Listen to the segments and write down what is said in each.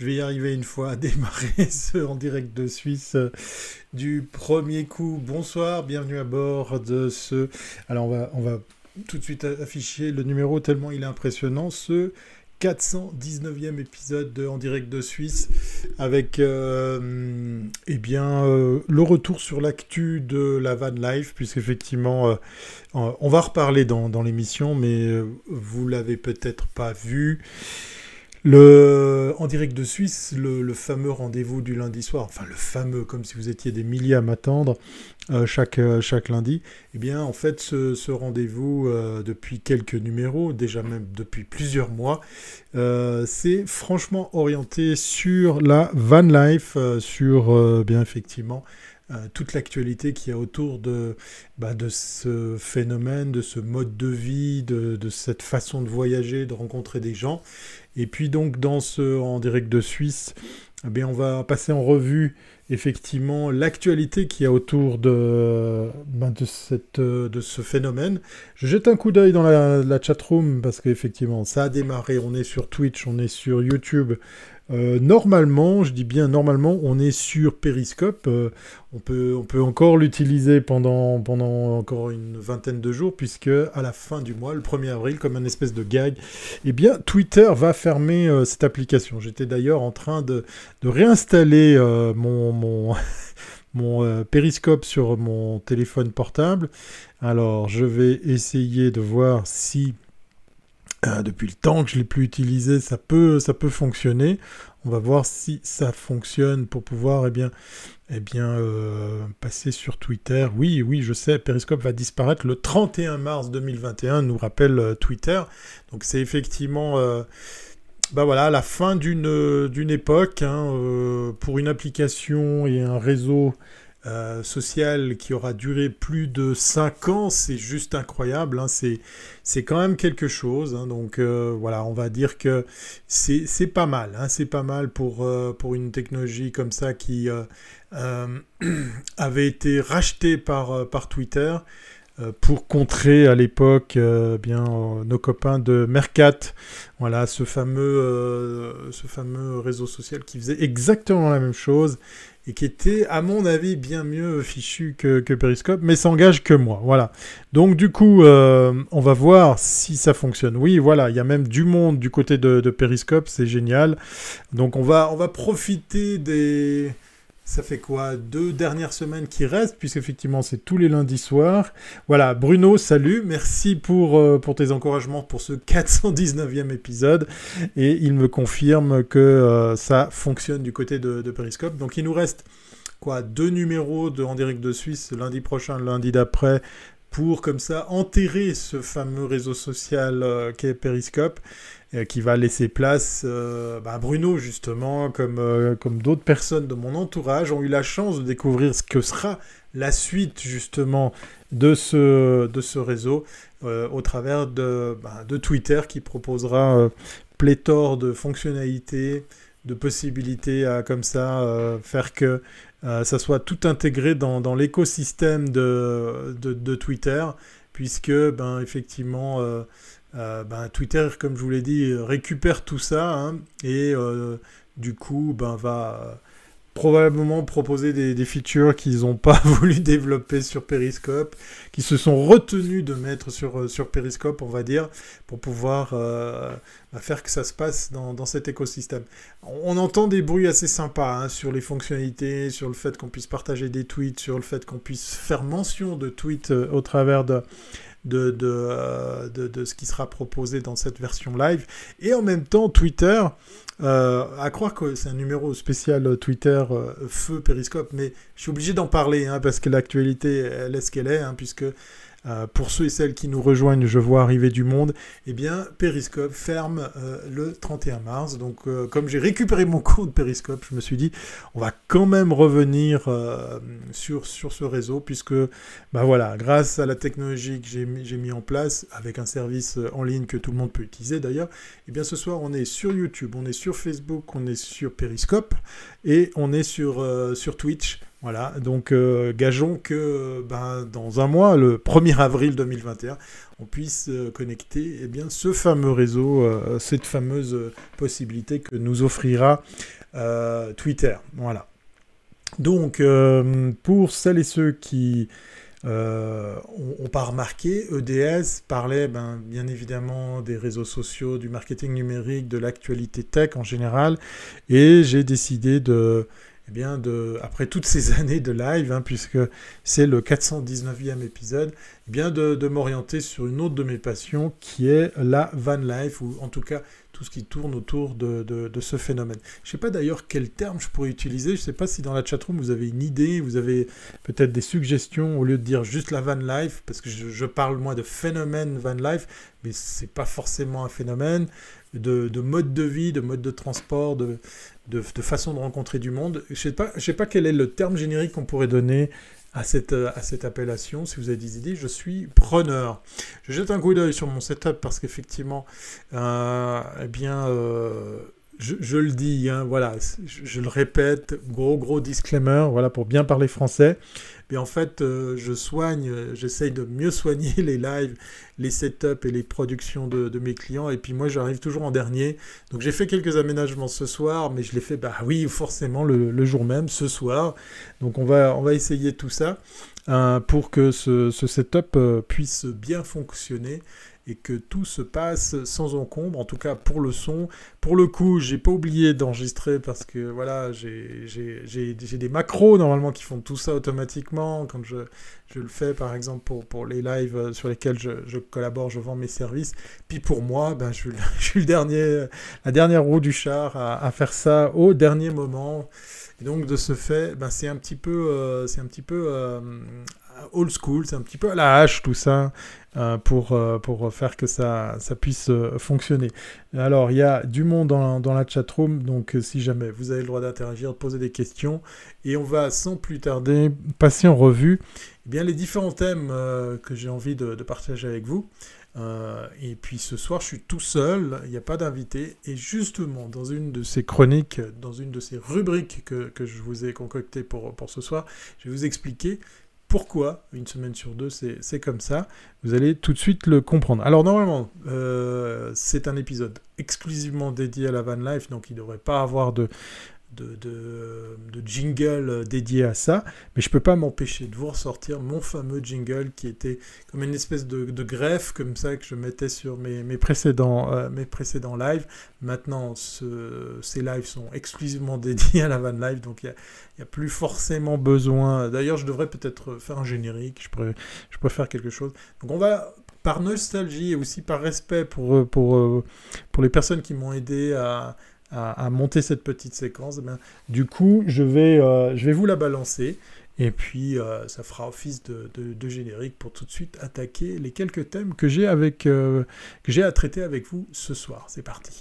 Je vais y arriver une fois à démarrer ce en direct de Suisse euh, du premier coup. Bonsoir, bienvenue à bord de ce. Alors on va, on va tout de suite afficher le numéro tellement il est impressionnant. Ce 419e épisode de En direct de Suisse avec euh, eh bien, euh, le retour sur l'actu de la van life puisqu'effectivement on va reparler dans, dans l'émission mais vous l'avez peut-être pas vu. Le, en direct de Suisse, le, fameux rendez-vous du lundi soir, enfin le fameux, comme si vous étiez des milliers à m'attendre euh, chaque, euh, chaque lundi, eh bien en fait ce, rendez-vous euh, depuis quelques numéros, déjà même depuis plusieurs mois, c'est franchement orienté sur la van life, sur bien effectivement toute l'actualité qui y a autour de, bah, de ce phénomène, de ce mode de vie, de, cette façon de voyager, de rencontrer des gens. Et puis donc dans ce en direct de Suisse, eh on va passer en revue effectivement l'actualité qui y a autour de, de, cette, de ce phénomène. Je jette un coup d'œil dans la, la chatroom parce qu'effectivement ça a démarré, on est sur Twitch, on est sur YouTube, euh, normalement, je dis bien normalement, on est sur Periscope. Euh, on, peut, on peut encore l'utiliser pendant, pendant encore une vingtaine de jours, puisque à la fin du mois, le 1er avril, comme un espèce de gag, eh bien, Twitter va fermer euh, cette application. J'étais d'ailleurs en train de, de réinstaller mon, mon, sur mon téléphone portable. Alors, je vais essayer de voir si euh, depuis le temps que je l'ai plus utilisé, ça peut, ça peut fonctionner. On va voir si ça fonctionne pour pouvoir eh bien, eh bien, euh, passer sur Twitter. Oui, oui, je sais, Periscope va disparaître le 31 mars 2021, nous rappelle euh, Twitter. Donc c'est effectivement bah voilà, la fin d'une, d'une époque hein, pour une application et un réseau euh, social qui aura duré plus de 5 ans, c'est juste incroyable. Hein. C'est quand même quelque chose. Hein. Donc euh, voilà, on va dire que c'est pas mal. Hein. C'est pas mal pour, euh, pour une technologie comme ça qui avait été rachetée par, par Twitter pour contrer à l'époque bien nos copains de Mercat, voilà ce fameux, ce fameux réseau social qui faisait exactement la même chose et qui était, à mon avis, bien mieux fichu que, Periscope, mais s'engage que moi. Voilà. Donc, du coup, euh, on va voir si ça fonctionne. Oui, voilà, il y a même du monde du côté de, de Periscope, c'est génial. Donc, on va, on va profiter des ça fait quoi Deux dernières semaines qui restent, puisqu'effectivement c'est tous les lundis soirs. Voilà, Bruno, salut, merci pour, euh, tes encouragements pour ce 419e épisode. Et il me confirme que euh, ça fonctionne du côté de, Periscope. Donc il nous reste quoi Deux numéros de En direct de Suisse, lundi prochain, lundi d'après, pour comme ça enterrer ce fameux réseau social euh, qu'est Periscope. Euh, qui va laisser place euh, bah, à Bruno, justement, comme, euh, comme d'autres personnes de mon entourage ont eu la chance de découvrir ce que sera la suite, justement, de ce, de ce réseau au travers de, bah, de Twitter qui proposera pléthore de fonctionnalités, de possibilités à comme ça faire que ça soit tout intégré dans, dans l'écosystème de, de, Twitter, puisque ben, effectivement euh, ben, Twitter, comme je vous l'ai dit, récupère tout ça hein, et euh, du coup ben, va euh, probablement proposer des, features qu'ils n'ont pas voulu développer sur Periscope, qui se sont retenus de mettre sur, sur Periscope, on va dire, pour pouvoir ben, faire que ça se passe dans, cet écosystème. On entend des bruits assez sympas hein, sur les fonctionnalités, sur le fait qu'on puisse partager des tweets, sur le fait qu'on puisse faire mention de tweets au travers de de, euh, de, de, ce qui sera proposé dans cette version live. Et en même temps, Twitter, euh, à croire que c'est un numéro spécial Twitter euh, feu Périscope, mais je suis obligé d'en parler hein, parce que l'actualité, elle est ce qu'elle est, hein, puisque euh, pour ceux et celles qui nous rejoignent, je vois arriver du monde, eh bien, Periscope ferme euh, le 31 mars. Donc, euh, comme j'ai récupéré mon compte Periscope, je me suis dit, on va quand même revenir sur, sur ce réseau, puisque, bah voilà, grâce à la technologie que j'ai mis en place, avec un service en ligne que tout le monde peut utiliser d'ailleurs, eh bien, ce soir, on est sur YouTube, on est sur Facebook, on est sur Periscope, et on est sur, sur Twitch Voilà, donc gageons que ben, dans un mois, le 1er avril 2021, on puisse connecter eh bien, ce fameux réseau, cette fameuse possibilité que nous offrira Twitter. Voilà. Donc, pour celles et ceux qui euh, on, pas remarqué, EDS parlait ben, bien évidemment des réseaux sociaux, du marketing numérique, de l'actualité tech en général, et j'ai décidé de, eh bien de, après toutes ces années de live, hein, puisque c'est le 419e épisode, eh bien de, m'orienter sur une autre de mes passions qui est la van life, ou en tout cas tout ce qui tourne autour de, de, ce phénomène. Je ne sais pas d'ailleurs quel terme je pourrais utiliser, je ne sais pas si dans la chatroom vous avez une idée, vous avez peut-être des suggestions au lieu de dire juste la van life, parce que je, parle moi de phénomène van life, mais c'est pas forcément un phénomène, de, mode de vie, de mode de transport, de, de, façon de rencontrer du monde. Je ne sais, pas, sais pas quel est le terme générique qu'on pourrait donner à cette, à cette appellation. Si vous avez des idées, je suis preneur. Je jette un coup d'œil sur mon setup parce qu'effectivement, euh, eh bien, euh, je, le dis, hein, voilà, je, le répète, gros gros disclaimer, voilà, pour bien parler français. Mais en fait, euh, je soigne, j'essaye de mieux soigner les lives, les setups et les productions de, mes clients. Et puis moi, j'arrive toujours en dernier. Donc j'ai fait quelques aménagements ce soir, mais je l'ai fait, bah oui, forcément le, jour même, ce soir. Donc on va, on va essayer tout ça euh, pour que ce, ce setup euh, puisse bien fonctionner et que tout se passe sans encombre, en tout cas pour le son. Pour le coup, j'ai pas oublié d'enregistrer parce que voilà, j'ai des macros normalement qui font tout ça automatiquement. Quand je, je le fais par exemple pour, pour les lives sur lesquels je, je, collabore, je vends mes services. Puis pour moi, ben, je, suis le dernier, la dernière roue du char à, faire ça au dernier moment. Et donc de ce fait, ben, c'est un petit peu, euh, un petit peu euh, old school, c'est un petit peu à la hache tout ça. Euh, pour, euh, pour faire que ça, ça puisse euh, fonctionner. Alors, il y a du monde dans, dans la chatroom, donc si jamais vous avez le droit d'interagir, de poser des questions, et on va sans plus tarder passer en revue eh bien, les différents thèmes que j'ai envie de, partager avec vous. et puis ce soir, je suis tout seul, il n'y a pas d'invité. Et justement, dans une de ces chroniques, dans une de ces rubriques que, que je vous ai concoctées pour, pour ce soir, je vais vous expliquer pourquoi une semaine sur deux c'est comme ça. Vous allez tout de suite le comprendre. Alors normalement, euh, c'est un épisode exclusivement dédié à la van life, donc il ne devrait pas avoir de, de, de, jingle dédié à ça, mais je peux pas m'empêcher de vous ressortir mon fameux jingle qui était comme une espèce de, greffe comme ça que je mettais sur mes, mes précédents, euh, mes précédents lives. Maintenant, ce, ces lives sont exclusivement dédiés à la van live, donc il n'y a, a, plus forcément besoin. D'ailleurs, je devrais peut-être faire un générique, je pourrais, je pourrais faire quelque chose. Donc on va par nostalgie et aussi par respect pour, pour, euh, pour les personnes qui m'ont aidé à, à, monter cette petite séquence, eh du coup, je vais, euh, je vais vous la balancer. Et puis, euh, ça fera office de, de, générique pour tout de suite attaquer les quelques thèmes que j'ai euh, que j'ai à traiter avec vous ce soir. C'est parti.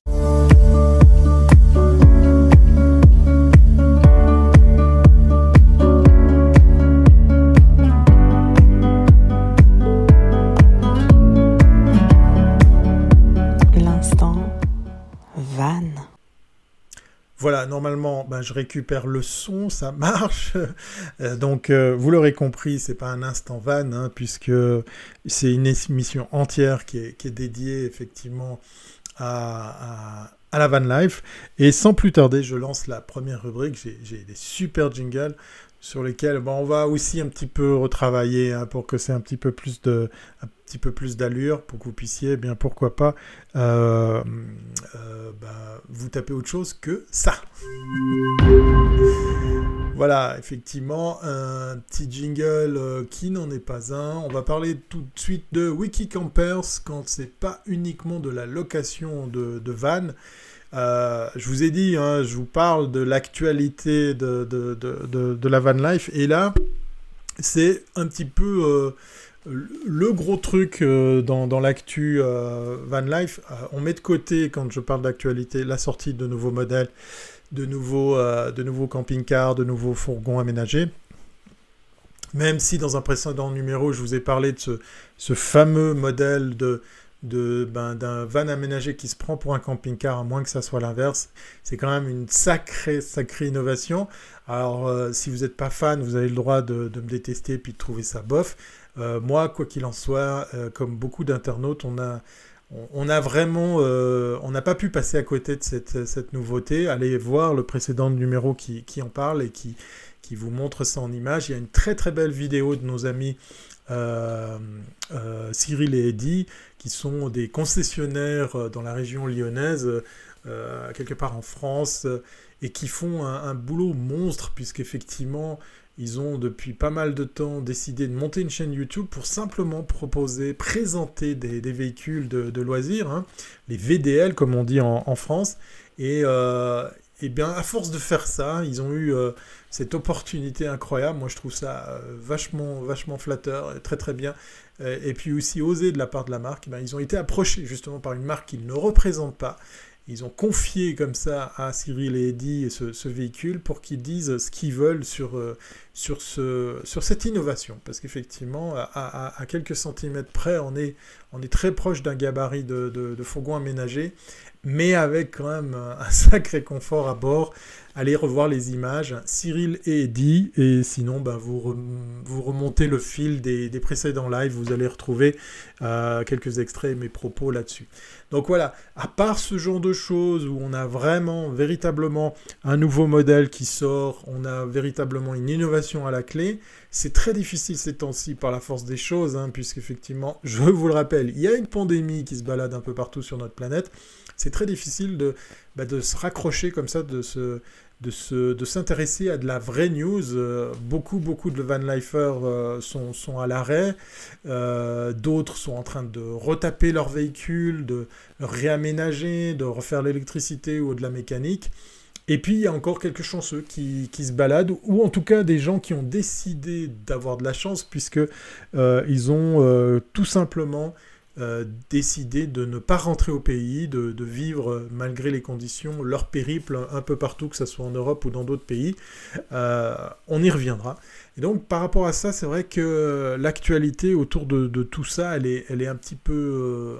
Voilà, normalement, ben, je récupère le son, ça marche. Euh, donc, euh, vous l'aurez compris, c'est pas un instant van, hein, puisque c'est une émission entière qui est, dédiée effectivement à, la van life. Et sans plus tarder, je lance la première rubrique. J'ai des super jingles sur lesquels on va aussi un petit peu retravailler hein, pour que c'est un petit peu plus de petit peu plus d'allure pour que vous puissiez, eh bien pourquoi pas, euh, euh, bah, vous taper autre chose que ça. Voilà, effectivement, un petit jingle euh, qui n'en est pas un. On va parler tout de suite de Wikicampers quand c'est pas uniquement de la location de, de van. je vous ai dit, hein, je vous parle de l'actualité de, de, de, la van life, et là, c'est un petit peu le gros truc euh, dans, l'actu euh, Van Life, euh, on met de côté, quand je parle d'actualité, la sortie de nouveaux modèles, de nouveaux, de nouveaux camping-cars, de nouveaux fourgons aménagés. Même si dans un précédent numéro, je vous ai parlé de ce, fameux modèle de, de ben, d'un van aménagé qui se prend pour un camping-car, à moins que ça soit l'inverse. C'est quand même une sacrée, sacrée innovation. Alors, euh, si vous n'êtes pas fan, vous avez le droit de, de, me détester puis de trouver ça bof. Euh, moi, quoi qu'il en soit, euh, comme beaucoup d'internautes, on a, on, a vraiment, on n'a pas pu passer à côté de cette, cette, nouveauté. Allez voir le précédent numéro qui, qui en parle et qui, qui vous montre ça en image. Il y a une très très belle vidéo de nos amis Cyril et Eddy, qui sont des concessionnaires euh, dans la région lyonnaise, quelque part en France, et qui font un, boulot monstre, puisqu'effectivement, ils ont depuis pas mal de temps décidé de monter une chaîne YouTube pour simplement proposer, présenter des, véhicules de, loisirs, hein, les VDL comme on dit en, France. Et, et bien, à force de faire ça, ils ont eu euh, cette opportunité incroyable. Moi, je trouve ça euh, vachement, vachement flatteur, et très très bien. Euh, et puis aussi osé de la part de la marque. Ben, ils ont été approchés justement par une marque qu'ils ne représentent pas. Ils ont confié comme ça à Cyril et Eddy ce, ce véhicule pour qu'ils disent ce qu'ils veulent sur, sur, ce, sur cette innovation. Parce qu'effectivement, à, à, quelques centimètres près, on est, on est très proche d'un gabarit de, de, de fourgon aménagé mais avec quand même un sacré confort à bord. Allez revoir les images, Cyril et Eddy, et sinon bah, vous, vous, remontez le fil des, précédents lives, vous allez retrouver euh, quelques extraits et mes propos là-dessus. Donc voilà, à part ce genre de choses où on a vraiment, véritablement un nouveau modèle qui sort, on a véritablement une innovation à la clé, c'est très difficile ces temps-ci par la force des choses, hein, puisqu'effectivement, je vous le rappelle, il y a une pandémie qui se balade un peu partout sur notre planète, c'est très difficile de, bah, de se raccrocher comme ça, de se de, de s'intéresser à de la vraie news. Euh, beaucoup, beaucoup de Van euh, sont, sont, à l'arrêt. Euh, d'autres sont en train de retaper leur véhicule, de réaménager, de refaire l'électricité ou de la mécanique. Et puis il y a encore quelques chanceux qui, qui, se baladent, ou en tout cas des gens qui ont décidé d'avoir de la chance, puisque ils ont tout simplement euh, décider de ne pas rentrer au pays, de, vivre euh, malgré les conditions leur périple un peu partout, que ce soit en Europe ou dans d'autres pays. Euh, on y reviendra. Et donc par rapport à ça, c'est vrai que l'actualité autour de, tout ça, elle est, elle est un petit peu,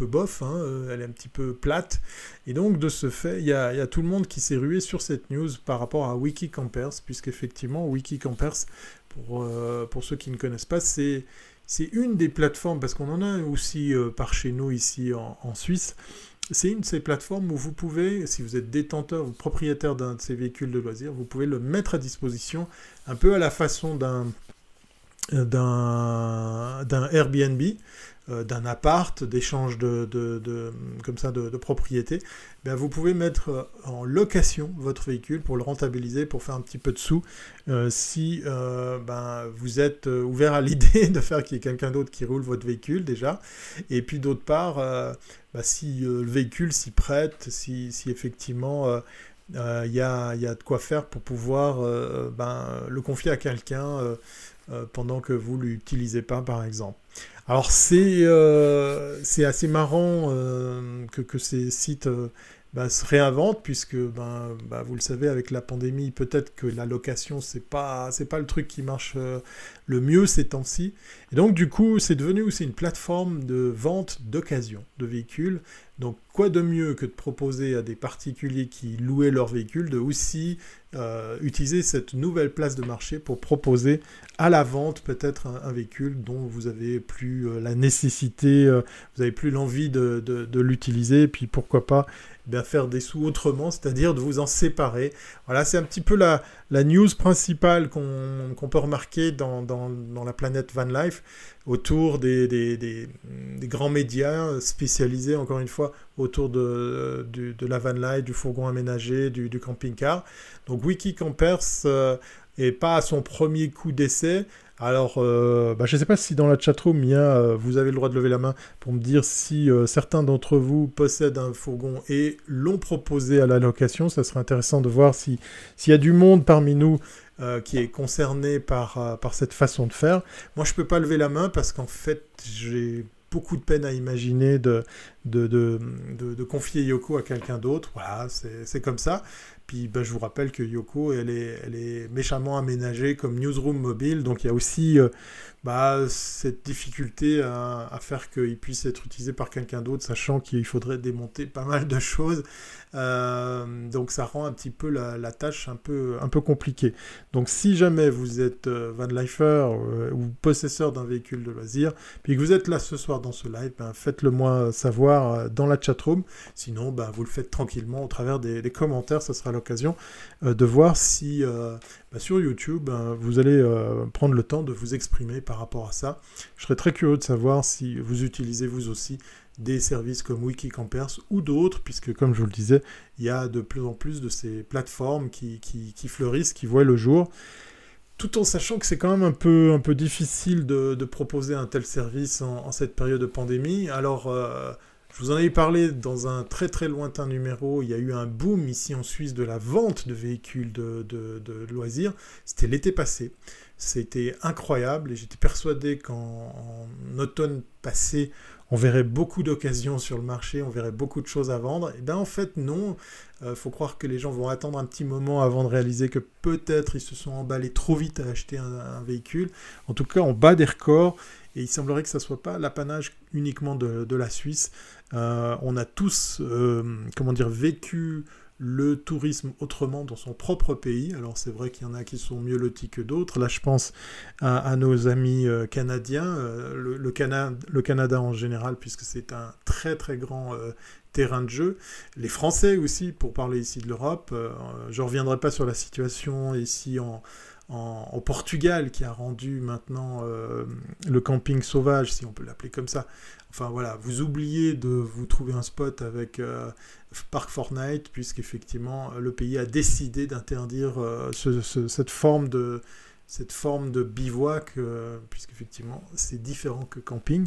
bof, hein, elle est un petit peu plate. Et donc de ce fait, il y a, y a, tout le monde qui s'est rué sur cette news par rapport à Wikicampers, puisqu'effectivement Wikicampers, pour, pour ceux qui ne connaissent pas, c'est c'est une des plateformes, parce qu'on en a aussi euh, par chez nous ici en, Suisse, c'est une de ces plateformes où vous pouvez, si vous êtes détenteur ou propriétaire d'un de ces véhicules de loisirs, vous pouvez le mettre à disposition un peu à la façon d'un d'un Airbnb. Euh, d'un appart, d'échange de, de, ben vous pouvez mettre euh, en location votre véhicule pour le rentabiliser, pour faire un petit peu de sous, euh, si ben, vous êtes ouvert à l'idée de faire qu'il y ait quelqu'un d'autre qui roule votre véhicule déjà, et puis d'autre part, ben, si le véhicule s'y prête, si, si effectivement il y, a, y, a, de quoi faire pour pouvoir ben, le confier à quelqu'un pendant que vous ne l'utilisez pas par exemple. Alors c'est euh, assez marrant euh, que, ces sites euh, bah, se réinventent puisque ben, bah, vous le savez avec la pandémie peut-être que la location c'est pas c'est pas le truc qui marche le mieux ces temps-ci. Et donc du coup c'est devenu aussi une plateforme de vente d'occasion de véhicules. Donc quoi de mieux que de proposer à des particuliers qui louaient leur véhicule de aussi euh, utiliser cette nouvelle place de marché pour proposer à la vente peut-être un, véhicule dont vous avez plus euh, la nécessité, euh, vous avez plus l'envie de, l'utiliser, et puis pourquoi pas eh bien faire des sous autrement, c'est-à-dire de vous en séparer. Voilà, c'est un petit peu la, news principale qu'on peut remarquer dans, la planète Van Life autour des, grands médias spécialisés, encore une fois, autour de, de la van life, du fourgon aménagé, du, camping-car. Donc Wikicampers euh, est pas à son premier coup d'essai. Alors, euh, bah, je ne sais pas si dans la chatroom, il y a, euh, vous avez le droit de lever la main pour me dire si certains d'entre vous possèdent un fourgon et l'ont proposé à la location. Ça serait intéressant de voir s'il y a du monde parmi nous qui est concerné par, par cette façon de faire. Moi, je ne peux pas lever la main parce qu'en fait, j'ai beaucoup de peine à imaginer de, de, de, de confier Yoko à quelqu'un d'autre. Voilà, c'est comme ça Puis ben, je vous rappelle que Yoko, elle est, elle est méchamment aménagée comme newsroom mobile, donc il y a aussi euh, bah, cette difficulté à, faire qu'il puisse être utilisé par quelqu'un d'autre, sachant qu'il faudrait démonter pas mal de choses. Euh, donc ça rend un petit peu la, tâche un peu, un peu compliquée. Donc si jamais vous êtes euh, van lifer ou possesseur d'un véhicule de loisir, puis que vous êtes là ce soir dans ce live, ben, faites-le moi savoir dans la chatroom. Sinon, ben, vous le faites tranquillement au travers des, commentaires, ça sera l'occasion euh, de voir si euh, bah, sur YouTube euh, vous allez prendre le temps de vous exprimer par rapport à ça. Je serais très curieux de savoir si vous utilisez vous aussi des services comme Wikicampers ou d'autres, puisque comme je vous le disais, il y a de plus en plus de ces plateformes qui, fleurissent, qui voient le jour tout en sachant que c'est quand même un peu, un peu difficile de, proposer un tel service en, cette période de pandémie. Alors, je vous en avais parlé dans un très très lointain numéro. Il y a eu un boom ici en Suisse de la vente de véhicules de, loisirs. C'était l'été passé. C'était incroyable et j'étais persuadé qu'en automne passé, on verrait beaucoup d'occasions sur le marché, on verrait beaucoup de choses à vendre. Et bien en fait non, euh, faut croire que les gens vont attendre un petit moment avant de réaliser que peut-être ils se sont emballés trop vite à acheter un, véhicule. En tout cas, on bat des records et il semblerait que ça ne soit pas l'apanage uniquement de, la Suisse. Euh, on a tous, euh, comment dire, vécu le tourisme autrement dans son propre pays. Alors c'est vrai qu'il y en a qui sont mieux lotis que d'autres. Là je pense à, nos amis euh, canadiens, le, Canada en général, puisque c'est un très très grand terrain de jeu. Les Français aussi, pour parler ici de l'Europe. je ne reviendrai pas sur la situation ici en, au Portugal qui a rendu maintenant le camping sauvage, si on peut l'appeler comme ça. Enfin voilà, vous oubliez de vous trouver un spot avec euh, Park Fortnite, puisqu'effectivement le pays a décidé d'interdire euh, cette forme de, bivouac, euh, puisqu'effectivement c'est différent que camping.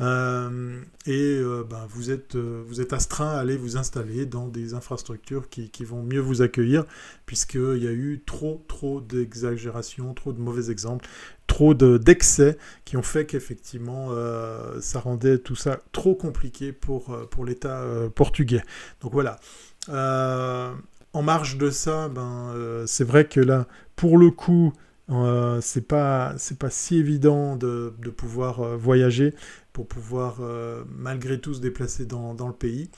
Euh, et ben, vous, êtes, vous êtes astreint à aller vous installer dans des infrastructures qui, vont mieux vous accueillir, puisqu'il y a eu trop, trop d'exagérations, trop de mauvais exemples, trop d'excès qui ont fait qu'effectivement ça rendait tout ça trop compliqué pour, pour l'État portugais. Donc voilà. en marge de ça, ben, c'est vrai que là, pour le coup, euh, c'est pas pas si évident de, de pouvoir euh, voyager pour pouvoir euh, malgré tout se déplacer dans, dans, le pays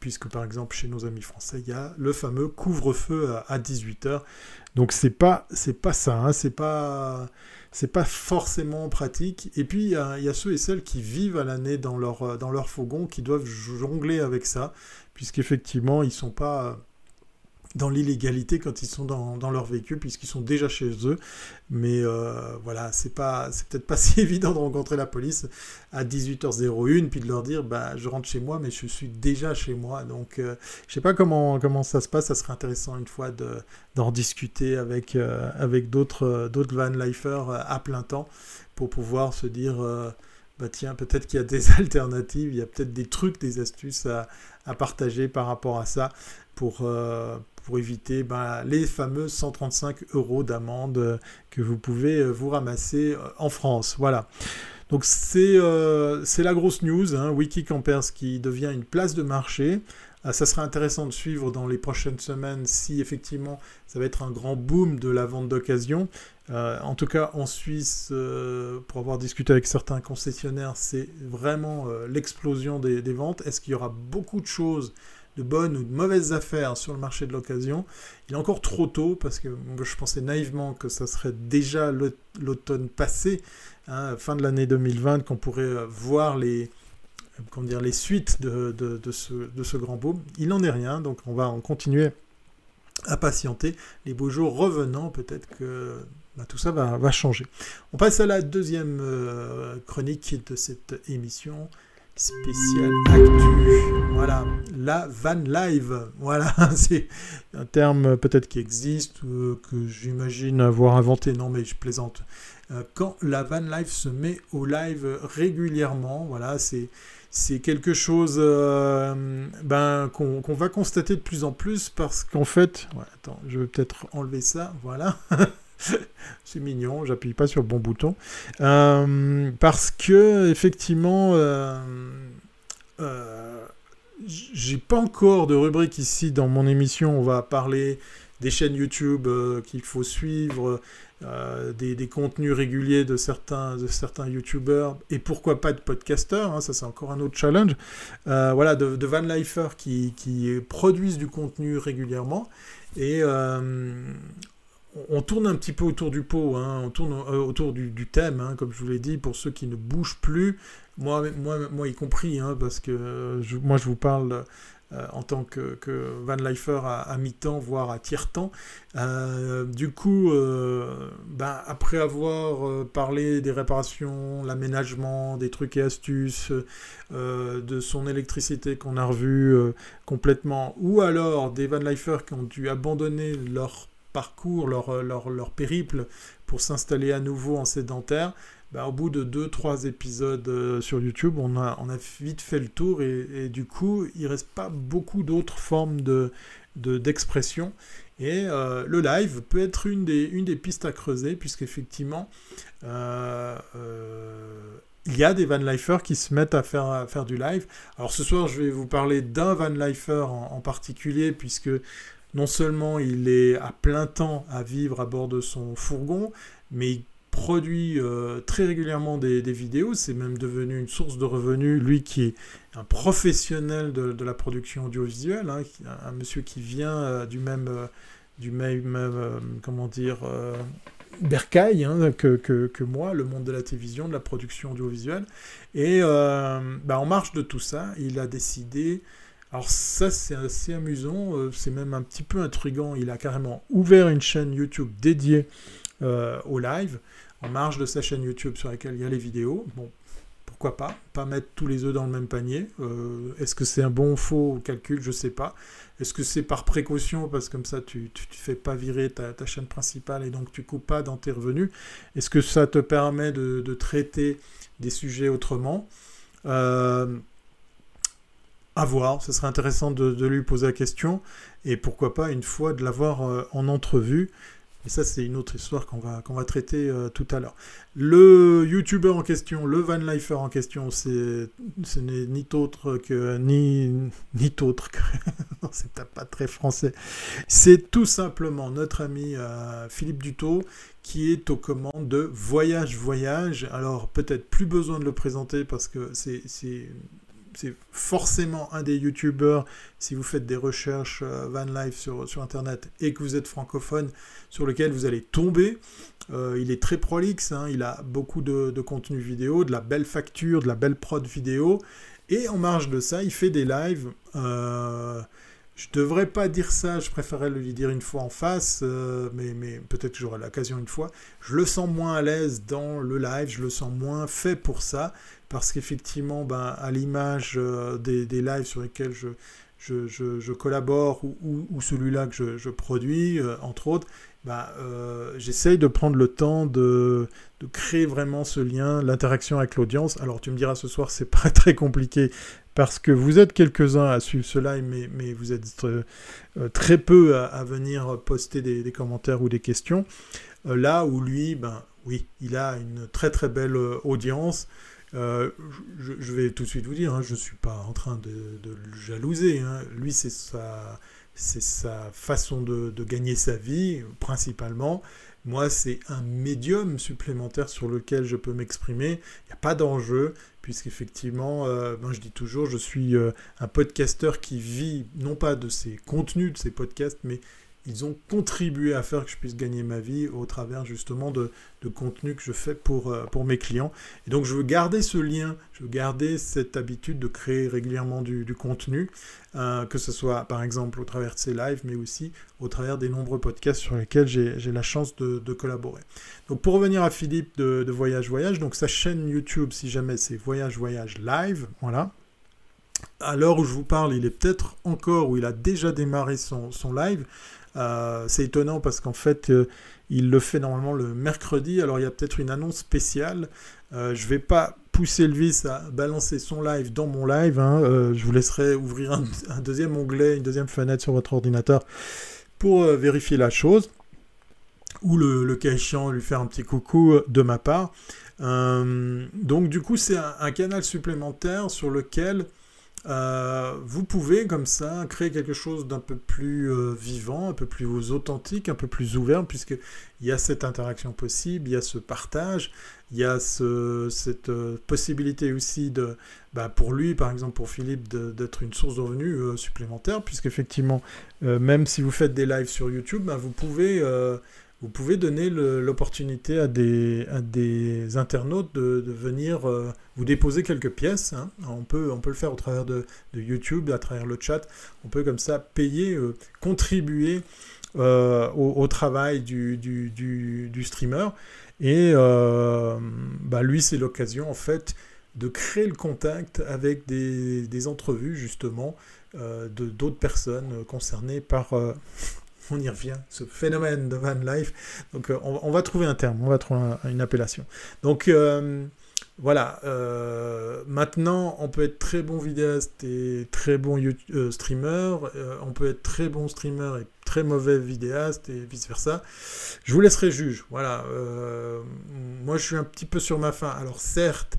puisque par exemple chez nos amis français il y a le fameux couvre-feu à, 18h donc c'est pas pas ça hein, c'est pas c'est pas forcément pratique. Et puis il y, a, ceux et celles qui vivent à l'année dans leur dans leur fourgon qui doivent jongler avec ça puisqu'effectivement ils sont pas dans l'illégalité quand ils sont dans, dans leur véhicule puisqu'ils sont déjà chez eux. Mais euh, voilà, c'est pas, peut-être pas si évident de rencontrer la police à 18h01 puis de leur dire bah je rentre chez moi mais je suis déjà chez moi. Donc euh, je sais pas comment comment ça se passe. Ça serait intéressant une fois de d'en discuter avec euh, avec d'autres d'autres van lifers à plein temps pour pouvoir se dire bah tiens, peut-être qu'il y a des alternatives, il y a peut-être des trucs, des astuces à, partager par rapport à ça pour, pour éviter ben, les fameux 135 euros d'amende que vous pouvez euh, vous ramasser euh, en France. Voilà. Donc c'est euh, la grosse news, hein, Wikicampers qui devient une place de marché. Ça serait intéressant de suivre dans les prochaines semaines si effectivement ça va être un grand boom de la vente d'occasion. en tout cas en Suisse, pour avoir discuté avec certains concessionnaires, c'est vraiment l'explosion des, ventes. Est-ce qu'il y aura beaucoup de choses de bonnes ou de mauvaises affaires sur le marché de l'occasion? Il est encore trop tôt parce que je pensais naïvement que ça serait déjà l'automne passé, hein, fin de l'année 2020, qu'on pourrait euh, voir les, comment dire, les suites de, de, ce, de ce grand boom. Il n'en est rien, donc on va en continuer à patienter. Les beaux jours revenant, peut-être que bah, tout ça va, va, changer. On passe à la deuxième euh, chronique de cette émission spécial actu. Voilà, la van live. Voilà, c'est un terme peut-être qui existe, euh, que j'imagine avoir inventé. Non, mais je plaisante. Euh, quand la van live se met au live régulièrement, voilà, c'est c'est quelque chose euh, ben, qu'on va constater de plus en plus parce qu'en fait, je vais peut-être enlever ça, voilà. c'est mignon, j'appuie pas sur bon bouton. Euh, parce que, effectivement, euh, euh, j'ai pas encore de rubrique ici dans mon émission. On va parler des chaînes YouTube qu'il faut suivre, des, contenus réguliers de certains, de certains YouTubeurs, et pourquoi pas de podcasteurs, hein, ça c'est encore un autre challenge, voilà, de, de qui, qui, produisent du contenu régulièrement. Et on tourne un petit peu autour du pot, hein. on tourne euh, autour du, thème, hein, comme je vous l'ai dit, pour ceux qui ne bougent plus, moi, moi, moi y compris, parce que moi je vous parle euh, en tant que, Van Leifer à, mi-temps, voire à tiers-temps. Euh, du coup, ben, après avoir parlé des réparations, l'aménagement, des trucs et astuces, de son électricité qu'on a revu complètement, ou alors des Van Leifer qui ont dû abandonner leur parcours, leur, leur, leur périple pour s'installer à nouveau en sédentaire, bah, au bout de 2-3 épisodes euh, sur YouTube, on a, vite fait le tour et, du coup, il reste pas beaucoup d'autres formes de, d'expression. et euh, le live peut être une des, pistes à creuser, puisqu'effectivement, euh, il y a des van lifers qui se mettent à faire, à faire du live. Alors ce soir, je vais vous parler d'un van lifer en, en particulier, puisque non seulement il est à plein temps à vivre à bord de son fourgon, mais il produit euh, très régulièrement des, vidéos. C'est même devenu une source de revenus. Lui qui est un professionnel de, la production audiovisuelle, hein, un, monsieur qui vient euh, du même, euh, du même comment dire, bercail hein, que, moi, le monde de la télévision, de la production audiovisuelle. Et bah, en marge de tout ça, il a décidé alors ça, c'est assez amusant, c'est même un petit peu intriguant. Il a carrément ouvert une chaîne YouTube dédiée au live, en marge de sa chaîne YouTube sur laquelle il y a les vidéos. Bon, pourquoi pas Pas mettre tous les œufs dans le même panier. Euh, est-ce que c'est un bon ou faux calcul? Je ne sais pas. Est-ce que c'est par précaution, parce que comme ça, tu ne fais pas virer ta, chaîne principale et donc tu coupes pas dans tes revenus Est-ce que ça te permet de, de traiter des sujets autrement? À voir, ce serait intéressant de, lui poser la question, et pourquoi pas une fois de l'avoir euh, en entrevue. Et ça, c'est une autre histoire qu'on va, qu'on va traiter euh, tout à l'heure. Le YouTuber en question, le Van Lifer en question, c'est, ce n'est ni autre que... Ni, ni autre que... non, c'est pas très français. C'est tout simplement notre ami euh, Philippe Dutot qui est aux commandes de Voyage Voyage. Alors, peut-être plus besoin de le présenter parce que c'est, c'est c'est forcément un des youtubeurs, si vous faites des recherches euh, van life sur, internet et que vous êtes francophone, sur lequel vous allez tomber. Euh, il est très prolixe, hein, il a beaucoup de, contenu vidéo, de la belle facture, de la belle prod vidéo. Et en marge de ça, il fait des lives. Euh, je devrais pas dire ça, je préférerais lui dire une fois en face, euh, mais, peut-être que j'aurai l'occasion une fois. Je le sens moins à l'aise dans le live, je le sens moins fait pour ça parce qu'effectivement, ben, à l'image euh, des, lives sur lesquels je, je, collabore ou, celui-là que je, produis, euh, entre autres, ben, euh, j'essaye de prendre le temps de, créer vraiment ce lien, l'interaction avec l'audience. Alors tu me diras ce soir, c'est pas très compliqué parce que vous êtes quelques-uns à suivre ce live, mais, vous êtes très peu à, venir poster des, commentaires ou des questions. là où lui, ben oui, il a une très très belle audience. Euh, je, vais tout de suite vous dire, hein, je ne suis pas en train de, le jalouser. Hein. Lui, c'est sa, sa façon de, gagner sa vie, principalement. Moi, c'est un médium supplémentaire sur lequel je peux m'exprimer. Il n'y a pas d'enjeu, puisqu'effectivement, euh, moi je dis toujours, je suis euh, un podcasteur qui vit non pas de ses contenus, de ses podcasts, mais ils ont contribué à faire que je puisse gagner ma vie au travers justement de, de contenu que je fais pour, euh, pour mes clients. Et donc je veux garder ce lien, je veux garder cette habitude de créer régulièrement du, contenu, euh, que ce soit par exemple au travers de ces lives, mais aussi au travers des nombreux podcasts sur lesquels j'ai la chance de, collaborer. Donc pour revenir à Philippe de, Voyage Voyage, donc sa chaîne YouTube, si jamais c'est Voyage Voyage Live, voilà. À l'heure où je vous parle, il est peut-être encore, ou il a déjà démarré son, son live, euh, c'est étonnant parce qu'en fait, euh, il le fait normalement le mercredi. Alors il y a peut-être une annonce spéciale. Euh, je vais pas pousser le vice à balancer son live dans mon live. Hein. je vous laisserai ouvrir un, deuxième onglet, une deuxième fenêtre sur votre ordinateur pour vérifier la chose. Ou le, cas échéant, lui faire un petit coucou de ma part. donc du coup, c'est un, canal supplémentaire sur lequel euh, vous pouvez comme ça créer quelque chose d'un peu plus euh, vivant, un peu plus authentique, un peu plus ouvert, puisqu'il y a cette interaction possible, il y a ce partage, il y a cette euh, possibilité aussi de, bah, pour lui, par exemple pour Philippe, d'être une source de revenus supplémentaire, puisqu'effectivement, même si vous faites des lives sur YouTube, bah, vous pouvez vous pouvez donner l'opportunité à des, internautes de, venir euh, vous déposer quelques pièces. Hein. On, peut, le faire au travers de, YouTube, à travers le chat. On peut comme ça payer, euh, contribuer euh, au, travail du, streamer. Et bah, lui, c'est l'occasion en fait de créer le contact avec des, des entrevues justement d'autres personnes concernées par on y revient, ce phénomène de van life. Donc euh, on, va trouver un terme, on va trouver une appellation. Donc euh, voilà, euh, maintenant on peut être très bon vidéaste et très bon streamer, on peut être très bon streamer et très mauvais vidéaste et vice versa. Je vous laisserai juge. Voilà, moi je suis un petit peu sur ma fin. Alors certes,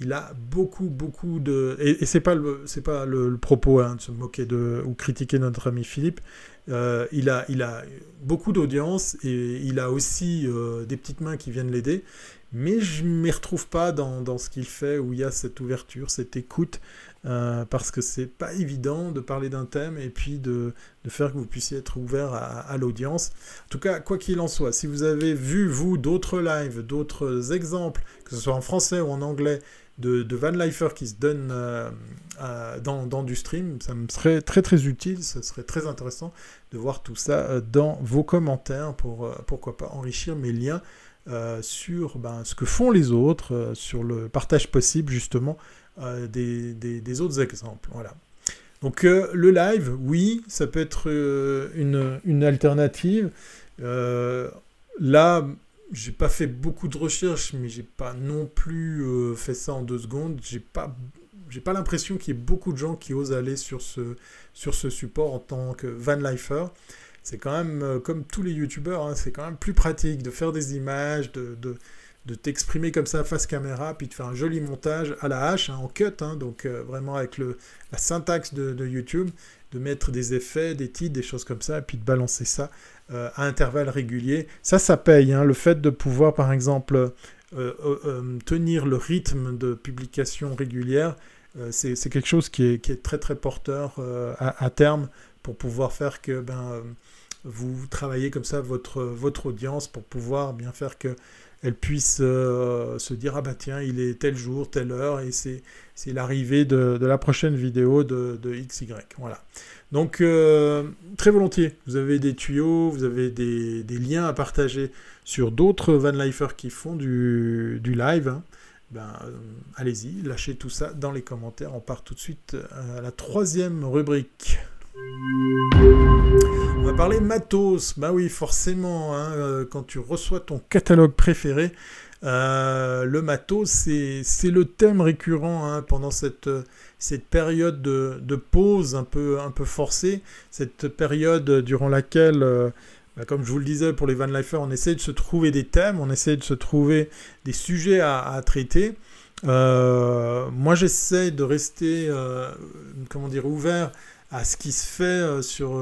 il a beaucoup, beaucoup de... Et, c'est pas le, c'est pas le, propos hein, de se moquer de, ou critiquer notre ami Philippe, euh, il, a, il a beaucoup d'audience et il a aussi euh, des petites mains qui viennent l'aider. Mais je ne m'y retrouve pas dans, ce qu'il fait où il y a cette ouverture, cette écoute, euh, parce que c'est pas évident de parler d'un thème et puis de, faire que vous puissiez être ouvert à, l'audience. En tout cas, quoi qu'il en soit, si vous avez vu, vous, d'autres lives, d'autres exemples, que ce soit en français ou en anglais, de, de Van Lifer qui se donne euh, dans, du stream, ça me serait très très utile, ça serait très intéressant de voir tout ça euh, dans vos commentaires pour pourquoi pas enrichir mes liens sur ben, ce que font les autres, sur le partage possible justement des, autres exemples. Voilà. Donc le live, oui, ça peut être une, alternative. là, j'ai pas fait beaucoup de recherches, mais j'ai pas non plus euh, fait ça en deux secondes. J'ai pas, j'ai pas l'impression qu'il y ait beaucoup de gens qui osent aller sur ce, sur ce support en tant que van lifer. C'est quand même, euh, comme tous les youtubeurs, hein, c'est quand même plus pratique de faire des images, de, de, t'exprimer comme ça face caméra, puis de faire un joli montage à la hache, hein, en cut, hein, donc euh, vraiment avec le, la syntaxe de, YouTube, de mettre des effets, des titres, des choses comme ça, et puis de balancer ça euh, à intervalles réguliers. Ça, ça paye. Le fait de pouvoir, par exemple, tenir le rythme de publication régulière, c'est quelque chose qui est, qui est, très très porteur à, terme pour pouvoir faire que ben, vous travaillez comme ça votre, votre audience pour pouvoir bien faire que elle puisse se dire ah bah tiens il est tel jour telle heure et c'est l'arrivée de, la prochaine vidéo de, de XY voilà donc, euh, très volontiers, vous avez des tuyaux, vous avez des, liens à partager sur d'autres vanlifers qui font du, live. Hein. Ben, euh, allez-y, lâchez tout ça dans les commentaires. On part tout de suite à la troisième rubrique. On va parler matos. Bah oui, forcément, hein, euh, quand tu reçois ton catalogue préféré, le matos, c'est le thème récurrent hein, pendant cette cette période de, pause un peu, un peu forcée, cette période durant laquelle, euh, bah, comme je vous le disais pour les Van Lifers, on essaie de se trouver des thèmes, on essaie de se trouver des sujets à, traiter. Euh, moi, j'essaie de rester, euh, comment dire, ouvert à ce qui se fait sur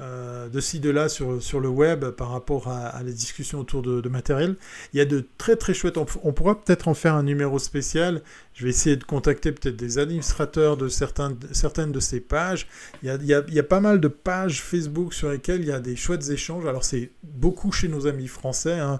euh, de ci, de là sur, sur le web par rapport à, à les discussions autour de, matériel. Il y a de très très chouettes. On, pourra peut-être en faire un numéro spécial. Je vais essayer de contacter peut-être des administrateurs de certains, certaines de ces pages. Il y, a, il, y a, il y, a, pas mal de pages Facebook sur lesquelles il y a des chouettes échanges. Alors c'est beaucoup chez nos amis français. Hein.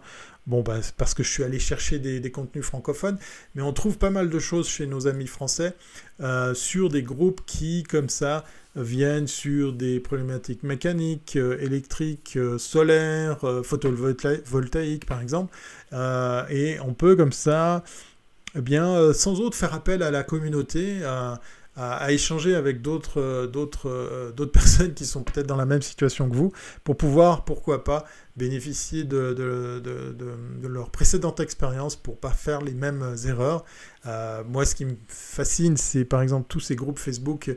Bon, bah, parce que je suis allé chercher des, contenus francophones, mais on trouve pas mal de choses chez nos amis français euh, sur des groupes qui, comme ça, viennent sur des problématiques mécaniques, euh, électriques, euh, solaires, photovoltaïques par exemple. et on peut comme ça, eh bien, sans autre, faire appel à la communauté, échanger avec d'autres d'autres d'autres personnes qui sont peut-être dans la même situation que vous, pour pouvoir, pourquoi pas, bénéficier de, de, de, leur précédente expérience pour pas faire les mêmes erreurs. moi, ce qui me fascine, c'est par exemple tous ces groupes Facebook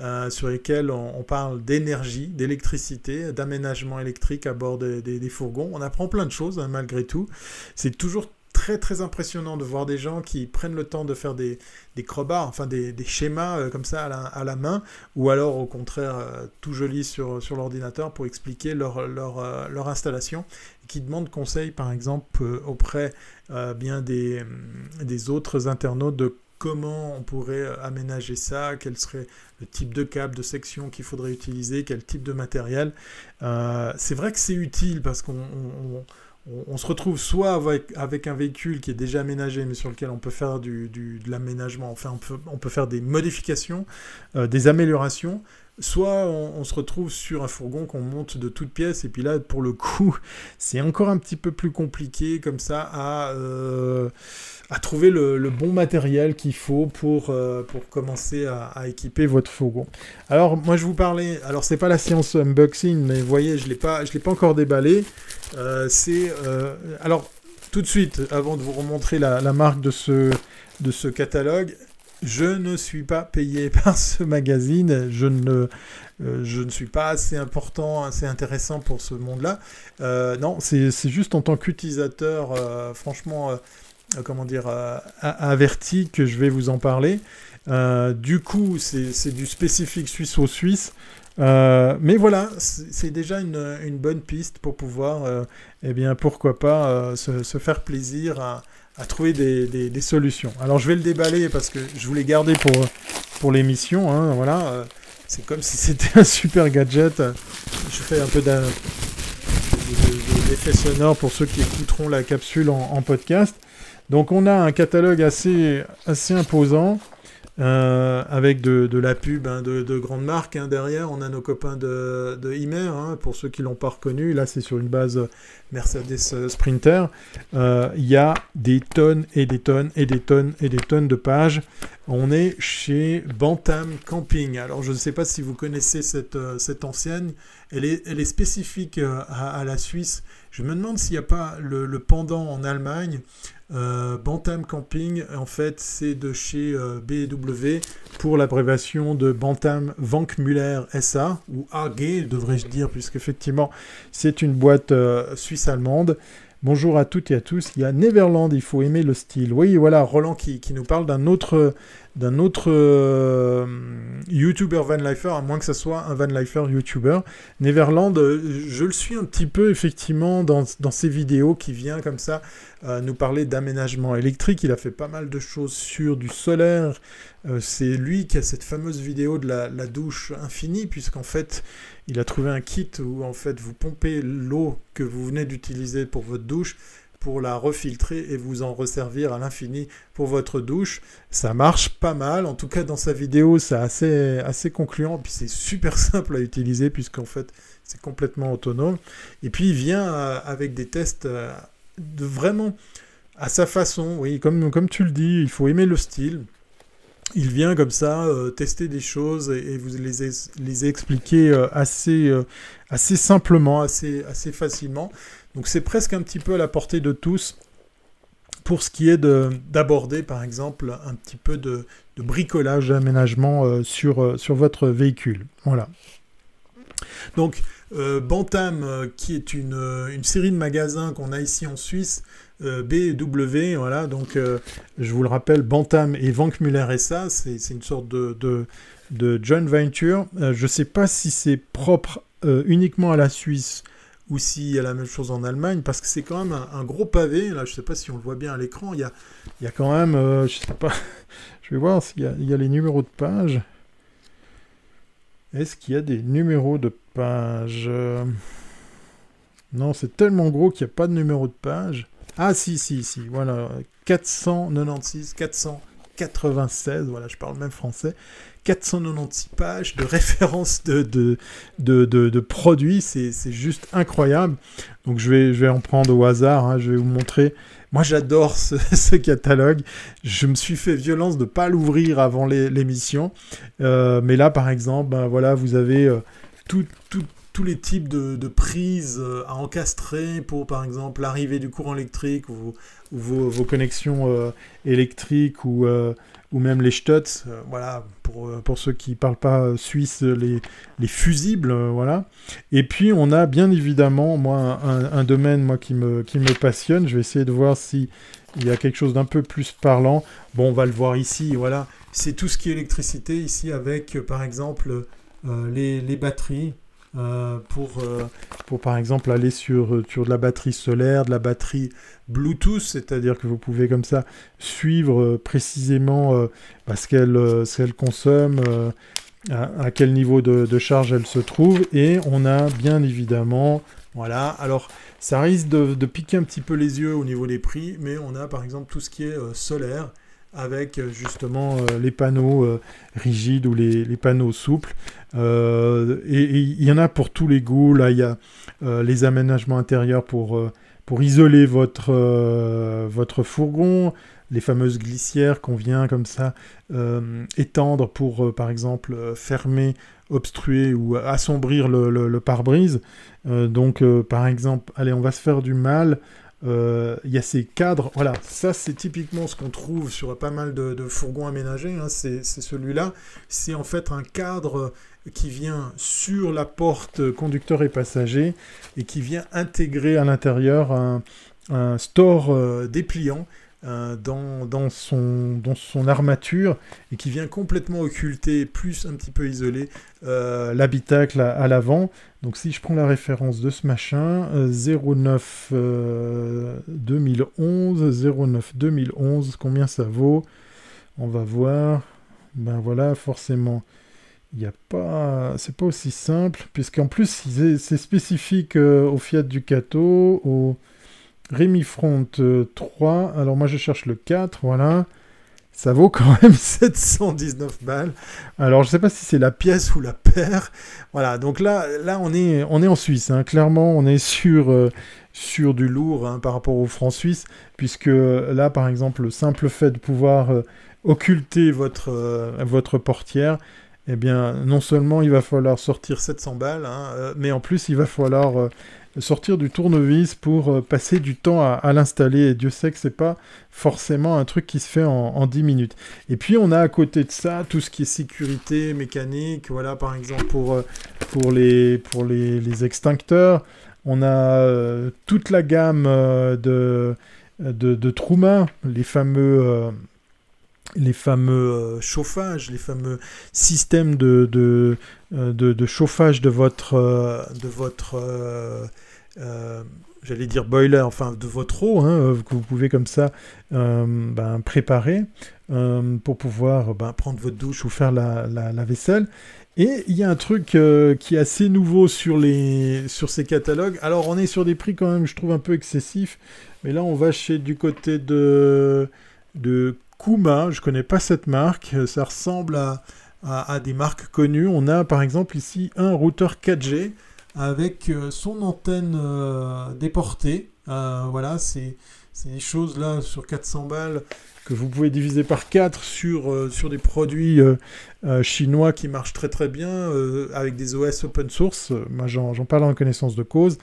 euh, sur lesquels on, parle d'énergie, d'électricité, d'aménagement électrique à bord des, fourgons. On apprend plein de choses hein, malgré tout. C'est toujours très très impressionnant de voir des gens qui prennent le temps de faire des, des enfin des, schémas euh, comme ça à la, main, ou alors au contraire euh, tout joli sur, sur l'ordinateur pour expliquer leur, leur, leur installation, qui demandent conseil par exemple auprès bien des, des autres internautes de comment on pourrait aménager ça, quel serait le type de câble, de section qu'il faudrait utiliser, quel type de matériel. c'est vrai que c'est utile parce qu'on on, se retrouve soit avec, un véhicule qui est déjà aménagé, mais sur lequel on peut faire du, de l'aménagement, enfin on peut, faire des modifications, euh, des améliorations, soit on, se retrouve sur un fourgon qu'on monte de toutes pièces, et puis là, pour le coup, c'est encore un petit peu plus compliqué comme ça à... Euh, à trouver le, bon matériel qu'il faut pour, euh, pour commencer à, équiper votre fourgon. Alors moi je vous parlais, alors c'est pas la séance unboxing, mais vous voyez je l'ai pas, l'ai pas encore déballé. Euh, c'est euh, alors tout de suite avant de vous remontrer la, marque de ce de ce catalogue, je ne suis pas payé par ce magazine, je ne, je ne suis pas assez important, assez intéressant pour ce monde-là. non, c'est juste en tant qu'utilisateur, franchement, comment dire, euh, averti que je vais vous en parler. Euh, du coup, c'est du spécifique suisse-au-suisse. mais voilà, c'est déjà une, bonne piste pour pouvoir, eh bien, pourquoi pas, se, faire plaisir à, trouver des, solutions. Alors, je vais le déballer parce que je voulais garder pour, pour l'émission. Hein, voilà, c'est comme si c'était un super gadget. Je fais un peu d'effet sonore pour ceux qui écouteront la capsule en podcast. Donc on a un catalogue assez, imposant. Euh, avec de, la pub hein, de, grandes marques hein, derrière. On a nos copains de, de hein, pour ceux qui l'ont pas reconnu. Là, c'est sur une base Mercedes euh, Sprinter. Euh, il y a des tonnes et des tonnes et des tonnes et des tonnes de pages. On est chez Bantam Camping. Alors, je ne sais pas si vous connaissez cette, ancienne. Elle est, elle est spécifique à, la Suisse. Je me demande s'il n'y a pas le pendant en Allemagne. Euh, Bantam Camping, en fait, c'est de chez euh, BW pour l'abréviation de Bantam Vankmüller SA, ou AG, devrais-je dire, puisqu'effectivement, c'est une boîte euh, suisse-allemande. Bonjour à toutes et à tous. Il y a Neverland, il faut aimer le style. Oui, voilà, Roland qui, nous parle d'un autre, d'un autre euh, YouTuber Van Lifer, à moins que ce soit un Van Lifer YouTuber. Neverland, euh, je le suis un petit peu effectivement dans, dans ses vidéos qui vient comme ça euh, nous parler d'aménagement électrique. Il a fait pas mal de choses sur du solaire. C'est lui qui a cette fameuse vidéo de la, douche infinie, puisqu'en fait, il a trouvé un kit où en fait vous pompez l'eau que vous venez d'utiliser pour votre douche pour la refiltrer et vous en resservir à l'infini pour votre douche. Ça marche pas mal, en tout cas dans sa vidéo c'est assez, assez concluant, puis c'est super simple à utiliser puisqu'en fait c'est complètement autonome. Et puis il vient euh, avec des tests euh, de vraiment à sa façon, oui, comme tu le dis, il faut aimer le style. Il vient comme ça euh, tester des choses et, vous les, les expliquer assez, assez simplement, assez, assez facilement. Donc c'est presque un petit peu à la portée de tous pour ce qui est d'aborder par exemple un petit peu de, bricolage, d'aménagement euh, sur, euh, sur votre véhicule. Voilà. Donc euh, Bantam, qui est une, une, série de magasins qu'on a ici en Suisse, BW, voilà, donc je vous le rappelle, Bantam et Vankmuller SA, c'est une sorte de, de, joint venture. je ne sais pas si c'est propre uniquement à la Suisse ou s'il y a la même chose en Allemagne, parce que c'est quand même un, gros pavé. Là, je ne sais pas si on le voit bien à l'écran. Il y a, y a quand même, euh, je sais pas, je vais voir s'il y y a les numéros de page. Est-ce qu'il y a des numéros de page? Non, c'est tellement gros qu'il n'y a pas de numéro de page. Ah si, si, si, voilà. 496, 496, voilà, je parle même français. 496 pages de références de, de, produits, c'est juste incroyable. Donc je vais, je vais en prendre au hasard, hein. je vais vous montrer. Moi j'adore ce, catalogue, je me suis fait violence de ne pas l'ouvrir avant l'émission. Euh, mais là par exemple, ben, voilà, vous avez euh, tout, tous les types de, prises à encastrer pour, par exemple, l'arrivée du courant électrique ou, vos, connexions électriques ou, ou même les Stutz, voilà, pour, pour ceux qui ne parlent pas suisse, les, les fusibles, voilà. Et puis on a bien évidemment, moi, un, un, domaine moi, qui, me, qui me passionne, je vais essayer de voir si il y a quelque chose d'un peu plus parlant. Bon, on va le voir ici, voilà. C'est tout ce qui est électricité ici avec, euh, par exemple, euh, les, batteries. Euh, pour, pour par exemple aller sur, sur de la batterie solaire, de la batterie Bluetooth, c'est-à-dire que vous pouvez comme ça suivre précisément bah, ce qu'elle consomme, à, quel niveau de, charge elle se trouve, et on a bien évidemment, voilà, alors ça risque de, piquer un petit peu les yeux au niveau des prix, mais on a par exemple tout ce qui est euh, solaire avec euh, justement euh, les panneaux rigides ou les, panneaux souples. et il y en a pour tous les goûts. Là, il y a les aménagements intérieurs pour, pour isoler votre, votre fourgon, les fameuses glissières qu'on vient comme ça étendre pour, par exemple, fermer obstruer ou assombrir le, pare-brise. Euh, donc, euh, par exemple, allez, on va se faire du mal. Euh, il y a ces cadres, voilà, ça c'est typiquement ce qu'on trouve sur pas mal de, fourgons aménagés, hein. c'est celui-là, c'est en fait un cadre qui vient sur la porte conducteur et passager et qui vient intégrer à l'intérieur un, un, store dépliant euh, dans, son, dans son armature et qui vient complètement occulter, plus un petit peu isoler euh, l'habitacle à, l'avant. Donc si je prends la référence de ce machin, 09 2011, 09 2011, combien ça vaut? On va voir. Ben voilà, forcément. Il n'y a pas, c'est pas aussi simple, puisqu'en plus c'est spécifique euh, au Fiat Ducato, au, Rémi Front 3. Euh, Alors moi je cherche le 4, voilà. Ça vaut quand même 719 balles. Alors je sais pas si c'est la pièce ou la paire. Voilà, donc là, là on, est, on est en Suisse. Hein. Clairement, on est sur, euh, du lourd hein, par rapport au franc suisse. Puisque là, par exemple, le simple fait de pouvoir euh, occulter votre, votre portière, eh bien, non seulement il va falloir sortir 700 balles, hein, mais en plus il va falloir sortir du tournevis pour euh, passer du temps à, l'installer. Dieu sait que c'est pas forcément un truc qui se fait en, 10 minutes. Et puis on a à côté de ça tout ce qui est sécurité mécanique, voilà par exemple pour, euh, pour, les, pour les, extincteurs. On a euh, toute la gamme de, de, de Trouma, les fameux les fameux chauffages, les fameux systèmes de, de, de, chauffage de votre, de votre euh, j'allais dire boiler, enfin de votre eau, hein, euh, que vous pouvez comme ça euh, ben, préparer pour pouvoir ben, prendre votre douche ou faire la, vaisselle. Et il y a un truc qui est assez nouveau sur, les, sur ces catalogues. Alors on est sur des prix quand même, je trouve un peu excessifs, mais là on va chez du côté de, de Kuma, je connais pas cette marque, ça ressemble à, à des marques connues. On a par exemple ici un routeur 4G avec euh, son antenne euh, déportée. Euh, voilà, c'est des choses là sur 400 balles que vous pouvez diviser par 4 sur, sur des produits chinois qui marchent très très bien avec des OS open source. Moi j'en parle en connaissance de cause.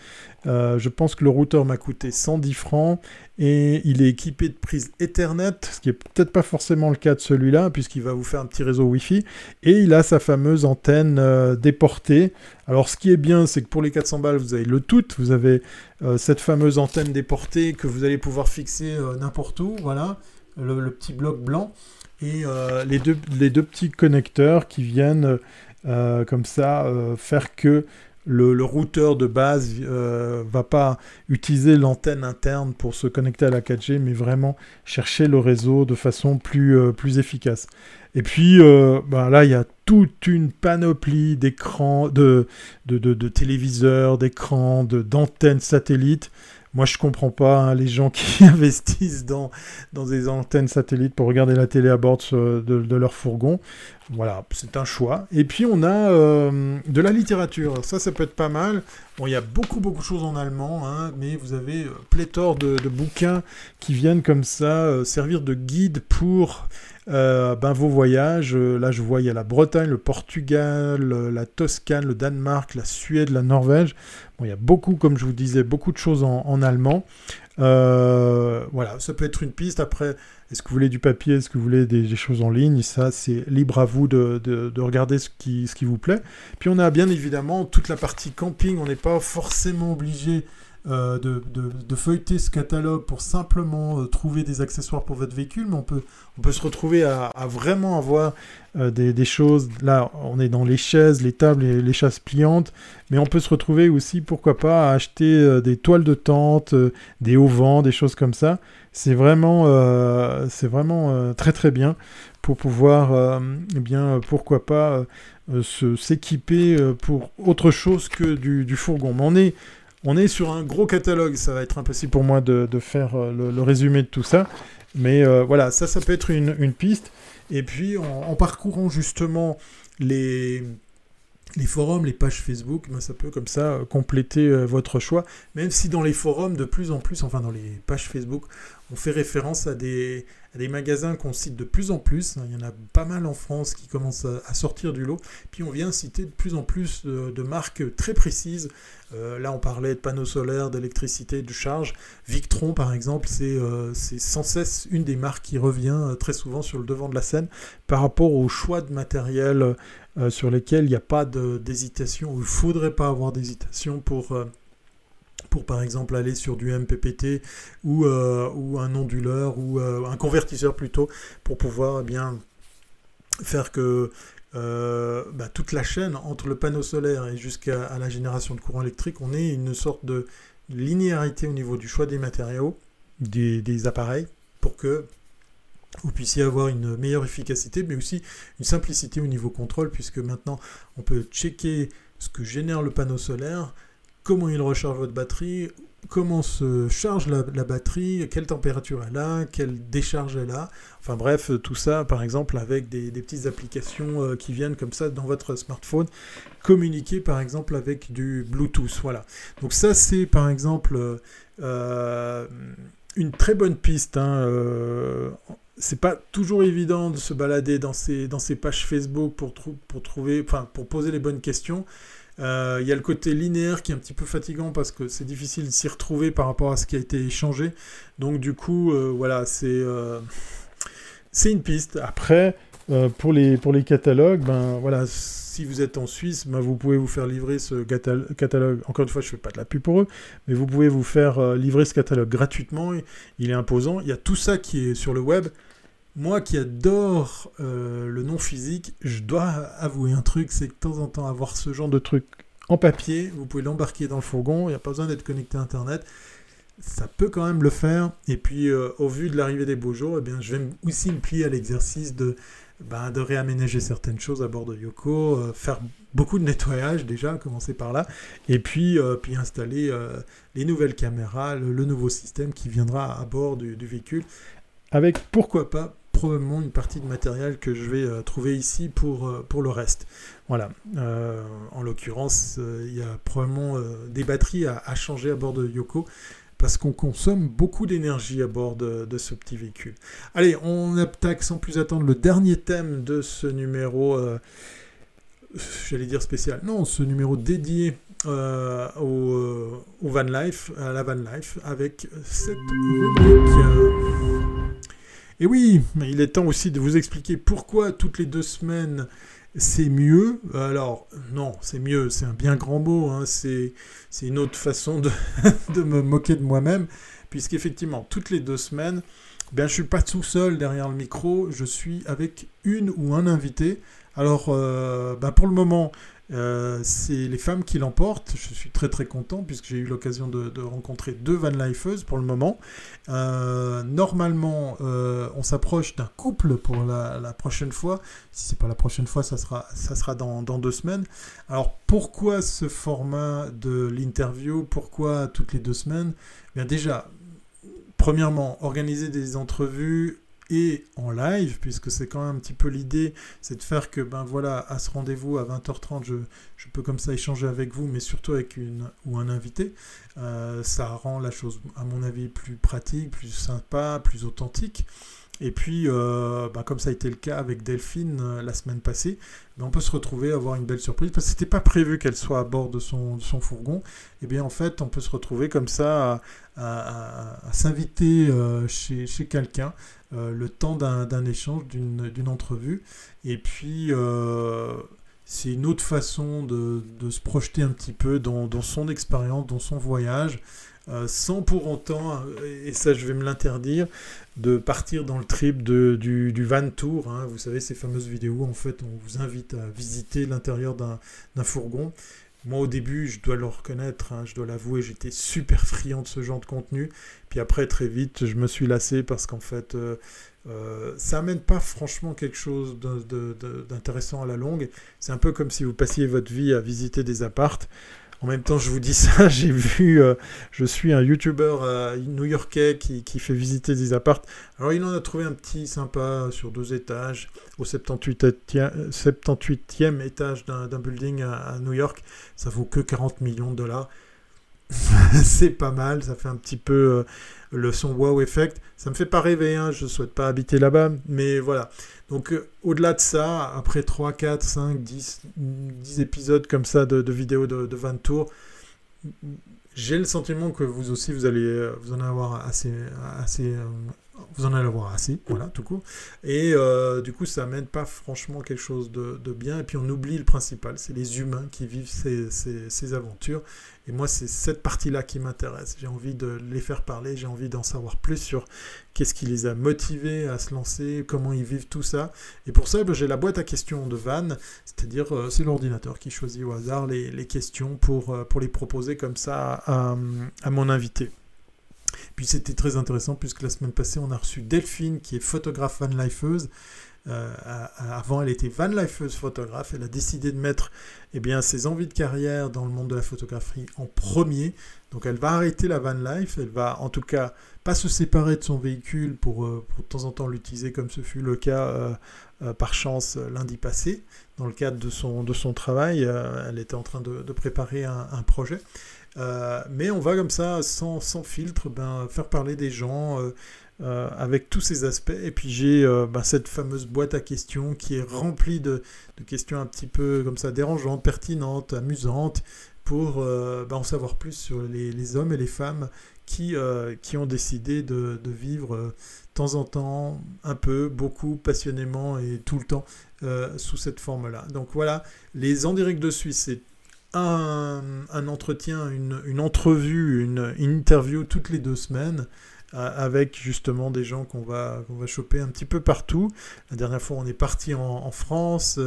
je pense que le routeur m'a coûté 110 francs et il est équipé de prises Ethernet, ce qui est peut-être pas forcément le cas de celui-là, puisqu'il va vous faire un petit réseau Wi-Fi, et il a sa fameuse antenne euh, déportée. Alors ce qui est bien, c'est que pour les 400 balles, vous avez le tout, vous avez euh, cette fameuse antenne déportée que vous allez pouvoir fixer euh, n'importe où, voilà, le, petit bloc blanc, et les, deux, les deux petits connecteurs qui viennent comme ça faire que le, routeur de base euh, va pas utiliser l'antenne interne pour se connecter à la 4G, mais vraiment chercher le réseau de façon plus, euh, plus efficace. Et puis euh, bah là, il y a toute une panoplie d'écrans, de, de, de, téléviseurs, d'écrans, d'antennes satellites. Moi, je comprends pas hein, les gens qui investissent dans, dans des antennes satellites pour regarder la télé à bord de, leur fourgon. Voilà, c'est un choix. Et puis, on a euh, de la littérature. Ça, ça peut être pas mal. Bon, il y a beaucoup, beaucoup de choses en allemand, hein, mais vous avez euh, pléthore de, bouquins qui viennent comme ça euh, servir de guide pour ben, vos voyages. Là, je vois, il y a la Bretagne, le Portugal, la Toscane, le Danemark, la Suède, la Norvège. Bon, il y a beaucoup, comme je vous disais, beaucoup de choses en, allemand. voilà, ça peut être une piste. Après, est-ce que vous voulez du papier? Est-ce que vous voulez des, choses en ligne? Ça, c'est libre à vous de, de, regarder ce qui, ce qui vous plaît. Puis on a bien évidemment toute la partie camping. On n'est pas forcément obligé euh, de, de, feuilleter ce catalogue pour simplement euh, trouver des accessoires pour votre véhicule, mais on peut, on peut se retrouver à, vraiment avoir euh, des, des, choses. Là, on est dans les chaises, les tables et les chasses pliantes, mais on peut se retrouver aussi, pourquoi pas, à acheter des toiles de tente, des hauts-vents, des choses comme ça. C'est vraiment, vraiment très très bien pour pouvoir, eh bien, pourquoi pas, s'équiper pour autre chose que du, du fourgon. Mais on est on est sur un gros catalogue, ça va être impossible pour moi de, faire euh, le, résumé de tout ça. Mais euh, voilà, ça, ça peut être une, piste. Et puis, en, parcourant justement les, forums, les pages Facebook, ben, ça peut comme ça euh, compléter votre choix. Même si dans les forums, de plus en plus, enfin dans les pages Facebook, on fait référence à des, des magasins qu'on cite de plus en plus. Il y en a pas mal en France qui commencent à, sortir du lot. Puis on vient citer de plus en plus de, marques très précises. Euh, là, on parlait de panneaux solaires, d'électricité, de charge. Victron, par exemple, euh, c'est sans cesse une des marques qui revient euh, très souvent sur le devant de la scène par rapport au choix de matériel sur lesquels il n'y a pas d'hésitation, ou il ne faudrait pas avoir d'hésitation pour pour par exemple aller sur du MPPT ou, euh, ou un onduleur ou euh, un convertisseur plutôt pour pouvoir eh bien faire que euh, bah, toute la chaîne entre le panneau solaire et jusqu'à la génération de courant électrique, on ait une sorte de linéarité au niveau du choix des matériaux, des appareils, pour que vous puissiez avoir une meilleure efficacité, mais aussi une simplicité au niveau contrôle, puisque maintenant on peut checker ce que génère le panneau solaire, comment il recharge votre batterie, comment se charge la, batterie, quelle température elle a, quelle décharge elle a. Enfin bref, tout ça par exemple avec des, petites applications euh, qui viennent comme ça dans votre smartphone, communiquer par exemple avec du Bluetooth. Voilà. Donc ça c'est par exemple euh, une très bonne piste. Hein, euh, c'est pas toujours évident de se balader dans ces, pages Facebook pour poser les bonnes questions. Euh, il y a le côté linéaire qui est un petit peu fatigant parce que c'est difficile de s'y retrouver par rapport à ce qui a été échangé. Donc du coup, euh, voilà, c'est euh, c'est une piste. Après, pour, les, pour les catalogues, ben voilà, si vous êtes en Suisse, ben, vous pouvez vous faire livrer ce catalogue. Encore une fois, je ne fais pas de la pub pour eux, mais vous pouvez vous faire livrer ce catalogue gratuitement. Il est imposant. Il y a tout ça qui est sur le web. Moi qui adore euh, le non physique, je dois avouer un truc, c'est que de temps en temps avoir ce genre de truc en papier, vous pouvez l'embarquer dans le fourgon, il n'y a pas besoin d'être connecté à Internet, ça peut quand même le faire. Et puis euh, au vu de l'arrivée des beaux jours, eh bien, je vais aussi me plier à l'exercice de, de réaménager certaines choses à bord de Yoko, euh, faire beaucoup de nettoyage déjà, commencer par là, et puis, puis installer les nouvelles caméras, le, nouveau système qui viendra à bord du véhicule, avec pourquoi pas probablement une partie de matériel que je vais euh, trouver ici pour, euh, pour le reste. Voilà. Euh, en l'occurrence, il y a probablement des batteries à, changer à bord de Yoko parce qu'on consomme beaucoup d'énergie à bord de, ce petit véhicule. Allez, on attaque sans plus attendre le dernier thème de ce numéro, j'allais dire spécial, non, ce numéro dédié au, van life, à la van life, avec cette rubrique. Et oui, il est temps aussi de vous expliquer pourquoi toutes les deux semaines c'est mieux. Alors, non, c'est mieux, c'est un bien grand mot, hein. c'est une autre façon de, me moquer de moi-même, puisqu'effectivement, toutes les deux semaines, ben, je ne suis pas tout seul derrière le micro, je suis avec une ou un invité. Alors, euh, ben, pour le moment, euh, c'est les femmes qui l'emportent. Je suis très très content puisque j'ai eu l'occasion de, rencontrer deux van lifeuses pour le moment. Euh, normalement, euh, on s'approche d'un couple pour la, prochaine fois. Si c'est pas la prochaine fois, ça sera, ça sera dans, dans deux semaines. Alors pourquoi ce format de l'interview? Pourquoi toutes les deux semaines? Bien déjà, premièrement, organiser des entrevues et en live, puisque c'est quand même un petit peu l'idée, c'est de faire que, ben voilà, à ce rendez-vous à 20h30, je, je, peux comme ça échanger avec vous, mais surtout avec une ou un invité. Euh, ça rend la chose, à mon avis, plus pratique, plus sympa, plus authentique. Et puis, euh, bah, comme ça a été le cas avec Delphine euh, la semaine passée, on peut se retrouver à avoir une belle surprise parce que c'était pas prévu qu'elle soit à bord de son, fourgon. Et eh bien en fait, on peut se retrouver comme ça à, s'inviter euh, chez, quelqu'un le temps d'un échange, d'une entrevue. Et puis c'est une autre façon de, se projeter un petit peu dans, dans son expérience, dans son voyage. Sans pour autant, et ça je vais me l'interdire, de partir dans le trip de, du, van tour. Hein. Vous savez, ces fameuses vidéos, en fait, on vous invite à visiter l'intérieur d'un fourgon. Moi, au début, je dois le reconnaître, hein, je dois l'avouer, j'étais super friand de ce genre de contenu. Puis après, très vite, je me suis lassé parce qu'en fait, euh, euh, ça amène pas franchement quelque chose d'intéressant à la longue. C'est un peu comme si vous passiez votre vie à visiter des appartes. En même temps, je vous dis ça, j'ai vu, euh, je suis un YouTuber euh, new-yorkais qui, fait visiter des appartes. Alors, il en a trouvé un petit sympa sur deux étages, au 78e, 78e étage d'un building à, New York. Ça vaut que 40 millions de dollars. c'est pas mal, ça fait un petit peu euh, le son wow effect. Ça me fait pas rêver, hein, je souhaite pas habiter là-bas, mais voilà. Donc euh, au-delà de ça, après 3, 4, 5, 10, 10 épisodes comme ça de, vidéos de, de 20 tours, j'ai le sentiment que vous aussi, vous allez euh, vous en avoir assez, assez vous en allez avoir assez, voilà, tout court. Et euh, du coup, ça amène pas franchement quelque chose de, bien. Et puis on oublie le principal, c'est les humains qui vivent ces, ces, aventures. Et moi, c'est cette partie-là qui m'intéresse. J'ai envie de les faire parler, j'ai envie d'en savoir plus sur qu'est-ce qui les a motivés à se lancer, comment ils vivent tout ça. Et pour ça, ben, j'ai la boîte à questions de Van, c'est-à-dire euh, c'est l'ordinateur qui choisit au hasard les, les questions pour, euh, pour les proposer comme ça à, à mon invité. Puis c'était très intéressant puisque la semaine passée, on a reçu Delphine qui est photographe van lifeuse. Euh, avant, elle était van lifeuse photographe. Elle a décidé de mettre eh bien, ses envies de carrière dans le monde de la photographie en premier. Donc elle va arrêter la van life. Elle va en tout cas pas se séparer de son véhicule pour, euh, pour de temps en temps l'utiliser comme ce fut le cas euh, par chance lundi passé. Dans le cadre de son, de son travail, elle était en train de, préparer un, un projet. Euh, mais on va comme ça, sans, filtre, ben, faire parler des gens euh, euh, avec tous ces aspects. Et puis j'ai ben, cette fameuse boîte à questions qui est remplie de, questions un petit peu comme ça dérangeantes, pertinentes, amusantes, pour ben, en savoir plus sur les, hommes et les femmes qui, qui ont décidé de, vivre de temps en temps, un peu, beaucoup, passionnément et tout le temps sous cette forme-là. Donc voilà, les en direct de Suisse, c'est un, entretien, une, entrevue, une, interview toutes les deux semaines euh, avec justement des gens qu'on va, qu'on va choper un petit peu partout. La dernière fois, on est parti en, France.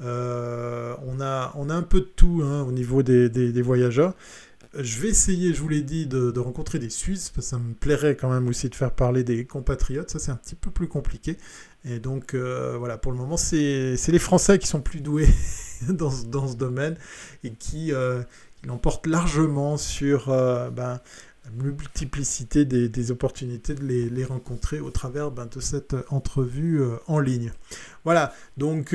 Euh, on, a, on a un peu de tout hein, au niveau des, des, voyageurs. Je vais essayer, je vous l'ai dit, de, rencontrer des Suisses, parce que ça me plairait quand même aussi de faire parler des compatriotes. Ça, c'est un petit peu plus compliqué. Et donc, euh, voilà, pour le moment, c'est les Français qui sont plus doués dans, dans, ce domaine et qui, euh, l'emportent largement sur euh, ben, multiplicité des, opportunités de les, rencontrer au travers ben, de cette entrevue en ligne. Voilà, donc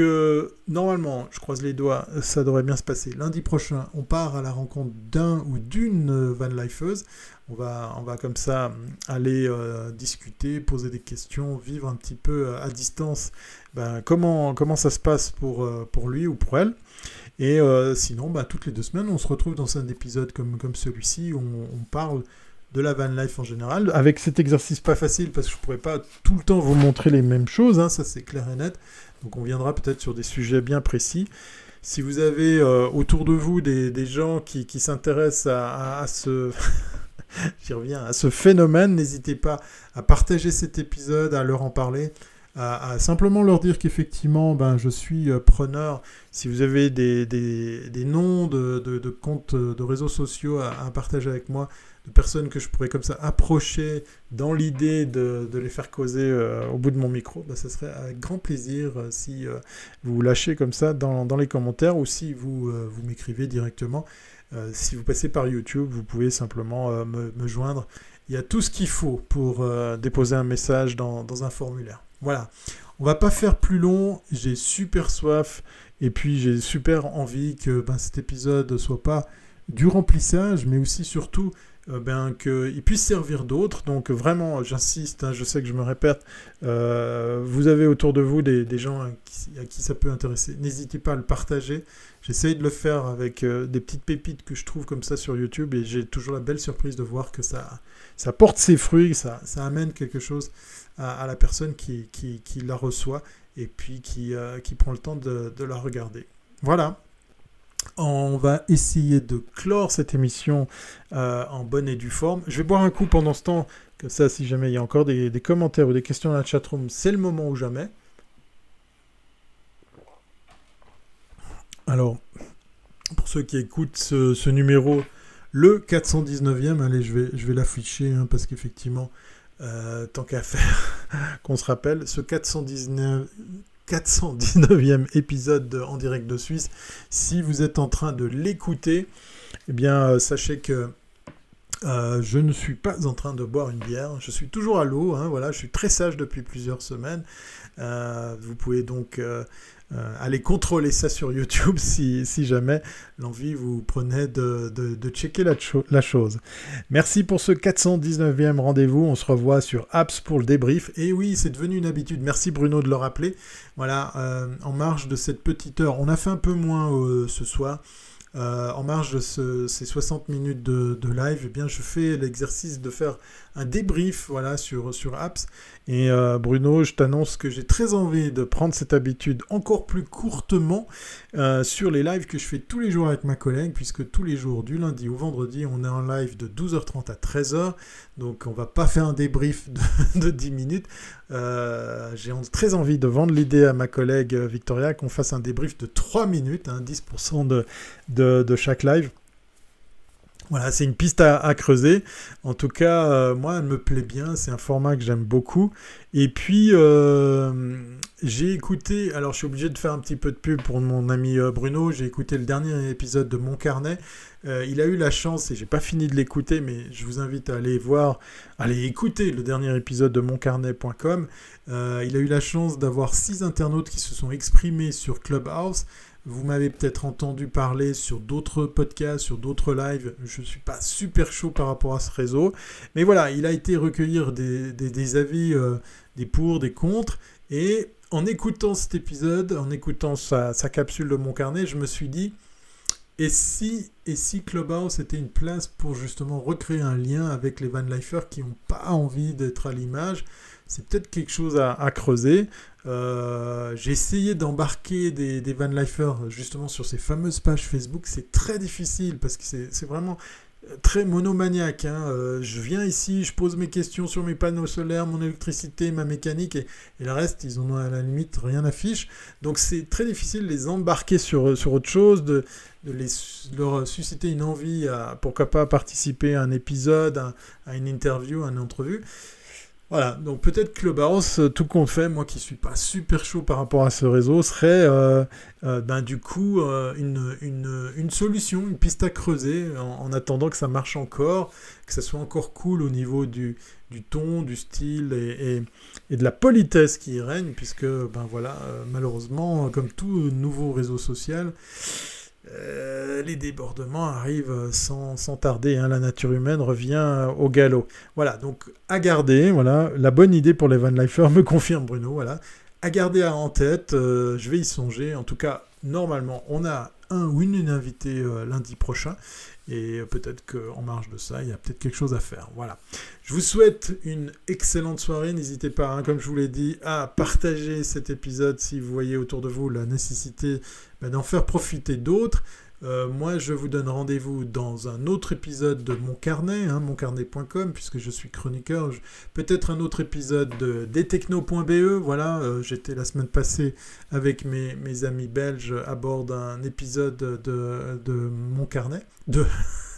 normalement, je croise les doigts, ça devrait bien se passer. Lundi prochain, on part à la rencontre d'un ou d'une van lifeuse. On va, on va comme ça euh, aller euh, discuter, poser des questions, vivre un petit peu euh, à distance ben, comment, comment ça se passe pour, pour lui ou pour elle. Et sinon, ben, toutes les deux semaines, on se retrouve dans un épisode comme, comme celui-ci où on, parle de la van life en général, avec cet exercice pas facile parce que je ne pourrais pas tout le temps vous montrer les mêmes choses, hein, ça c'est clair et net. Donc on viendra peut-être sur des sujets bien précis. Si vous avez autour de vous des, gens qui, s'intéressent à, ce... j'y reviens, à ce phénomène, n'hésitez pas à partager cet épisode, à leur en parler, à, simplement leur dire qu'effectivement, ben, je suis euh, preneur. Si vous avez des, des, noms de, de, comptes de réseaux sociaux à, partager avec moi, de personnes que je pourrais comme ça approcher dans l'idée de, les faire causer euh, au bout de mon micro, ben, ça serait avec grand plaisir euh, si vous lâchez comme ça dans, les commentaires ou si vous, vous m'écrivez directement. Euh, si vous passez par YouTube, vous pouvez simplement euh, me, joindre. Il y a tout ce qu'il faut pour euh, déposer un message dans, un formulaire. Voilà. On va pas faire plus long. J'ai super soif et puis j'ai super envie que ben, cet épisode soit pas du remplissage, mais aussi surtout euh, ben, qu'il puisse servir d'autres. Donc vraiment, j'insiste, hein, je sais que je me répète, euh, vous avez autour de vous des, gens à qui, ça peut intéresser. N'hésitez pas à le partager. J'essaye de le faire avec euh, des petites pépites que je trouve comme ça sur YouTube et j'ai toujours la belle surprise de voir que ça, ça porte ses fruits, ça, ça amène quelque chose à, la personne qui, qui, la reçoit et puis qui, qui prend le temps de la regarder. Voilà. On va essayer de clore cette émission euh, en bonne et due forme. Je vais boire un coup pendant ce temps, que ça, si jamais il y a encore des, commentaires ou des questions dans la chatroom, c'est le moment ou jamais. Alors, pour ceux qui écoutent ce, numéro, le 419e, allez, je vais, je vais l'afficher hein, parce qu'effectivement, euh, tant qu'à faire, qu'on se rappelle, ce 419, 419e épisode En direct de Suisse. Si vous êtes en train de l'écouter, eh bien, euh, sachez que euh, je ne suis pas en train de boire une bière, je suis toujours à l'eau, hein, voilà, je suis très sage depuis plusieurs semaines. Euh, vous pouvez donc allez contrôler ça sur YouTube si, jamais l'envie vous prenait de, checker la, la, chose. Merci pour ce 419e rendez-vous. On se revoit sur Apps pour le débrief. Et oui, c'est devenu une habitude. Merci Bruno de le rappeler. Voilà, euh, en marge de cette petite heure, on a fait un peu moins euh, ce soir. en marge de ces 60 minutes de, live, eh bien, je fais l'exercice de faire un débrief voilà, sur, sur Apps. Et euh, Bruno, je t'annonce que j'ai très envie de prendre cette habitude encore plus courtement euh, sur les lives que je fais tous les jours avec ma collègue, puisque tous les jours, du lundi au vendredi, on est en live de 12h30 à 13h. Donc on va pas faire un débrief de, 10 minutes. Euh, j'ai très envie de vendre l'idée à ma collègue Victoria qu'on fasse un débrief de 3 minutes, 10% hein, de, de, de chaque live. Voilà, c'est une piste à, creuser. En tout cas, euh, moi, elle me plaît bien. C'est un format que j'aime beaucoup. Et puis, euh, j'ai écouté, alors je suis obligé de faire un petit peu de pub pour mon ami euh, Bruno. J'ai écouté le dernier épisode de Mon Carnet. il a eu la chance, et j'ai pas fini de l'écouter, mais je vous invite à aller voir, aller écouter le dernier épisode de moncarnet.com. il a eu la chance d'avoir six internautes qui se sont exprimés sur Clubhouse. Vous m'avez peut-être entendu parler sur d'autres podcasts, sur d'autres lives. Je ne suis pas super chaud par rapport à ce réseau. Mais voilà, il a été recueillir des, avis, euh, des pour, des contre. Et en écoutant cet épisode, en écoutant sa, capsule de mon carnet, je me suis dit, et si, et si Clubhouse était une place pour justement recréer un lien avec les Van Lifers qui n'ont pas envie d'être à l'image c'est peut-être quelque chose à, creuser. Euh, j'ai essayé d'embarquer des, des van justement sur ces fameuses pages Facebook. C'est très difficile parce que c'est vraiment très monomaniaque. Hein. Euh, je viens ici, je pose mes questions sur mes panneaux solaires, mon électricité, ma mécanique, et, le reste, ils en ont à la limite rien à fiche. Donc c'est très difficile de les embarquer sur, sur autre chose, de, les, leur susciter une envie à, pourquoi pas, participer à un épisode, à, à une interview, à une entrevue. Voilà, donc peut-être Clubhouse, euh, tout compte fait, moi qui suis pas super chaud par rapport à ce réseau, serait euh, euh, ben, du coup une, solution, une piste à creuser en, attendant que ça marche encore, que ça soit encore cool au niveau du, du ton, du style et, et, de la politesse qui y règne, puisque ben voilà, malheureusement, comme tout nouveau réseau social, euh, les débordements arrivent sans, tarder. Hein. la nature humaine revient au galop. Voilà, donc à garder. Voilà, la bonne idée pour les Van Lifers me confirme Bruno. Voilà, à garder en tête. Euh, je vais y songer. En tout cas, normalement, on a un ou une, invitée euh, lundi prochain. Et peut-être qu'en marge de ça, il y a peut-être quelque chose à faire. Voilà. Je vous souhaite une excellente soirée. N'hésitez pas, hein, comme je vous l'ai dit, à partager cet épisode si vous voyez autour de vous la nécessité bah, d'en faire profiter d'autres. Euh, moi, je vous donne rendez-vous dans un autre épisode de mon carnet, hein, moncarnet.com, puisque je suis chroniqueur. Peut-être un autre épisode de destechno.be. Voilà, euh, j'étais la semaine passée avec mes, amis belges à bord d'un épisode de, de mon carnet. De.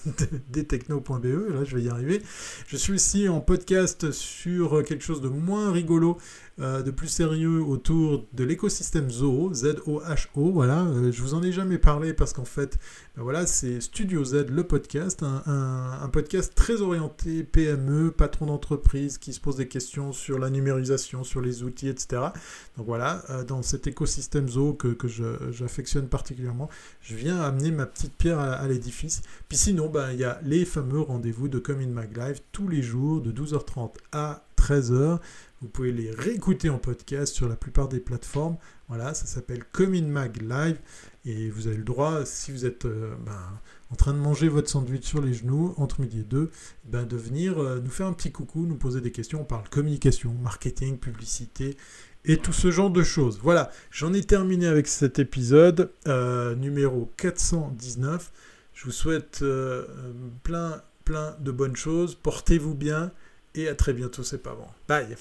destechno.be, là je vais y arriver. Je suis aussi en podcast sur quelque chose de moins rigolo euh, de plus sérieux autour de l'écosystème Zoho, Z-O-H-O, voilà. Euh, je vous en ai jamais parlé parce qu'en fait, ben voilà, c'est Studio Z, le podcast, un, podcast très orienté PME, patron d'entreprise qui se pose des questions sur la numérisation, sur les outils, etc. Donc voilà, euh, dans cet écosystème Zoho que, j'affectionne particulièrement, je viens amener ma petite pierre à, l'édifice. Puis sinon, ben, il y a les fameux rendez-vous de Come in Mag Live tous les jours de 12h30 à 13h. Vous pouvez les réécouter en podcast sur la plupart des plateformes. Voilà, ça s'appelle Comin Mag Live. Et vous avez le droit, si vous êtes euh, ben, en train de manger votre sandwich sur les genoux, entre midi et deux, ben, de venir euh, nous faire un petit coucou, nous poser des questions. On parle communication, marketing, publicité et tout ce genre de choses. Voilà, j'en ai terminé avec cet épisode euh, numéro 419. Je vous souhaite plein, plein de bonnes choses. Portez-vous bien et à très bientôt, c'est pas bon. Bye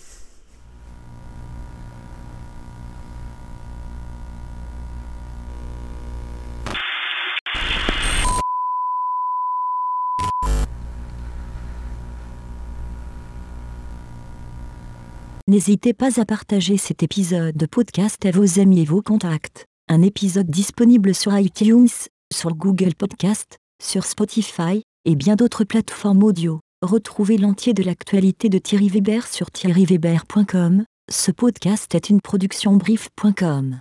N'hésitez pas à partager cet épisode de podcast à vos amis et vos contacts. Un épisode disponible sur iTunes, sur Google Podcast, sur Spotify, et bien d'autres plateformes audio. Retrouvez l'entier de l'actualité de Thierry Weber sur thierryweber.com. Ce podcast est une production brief.com.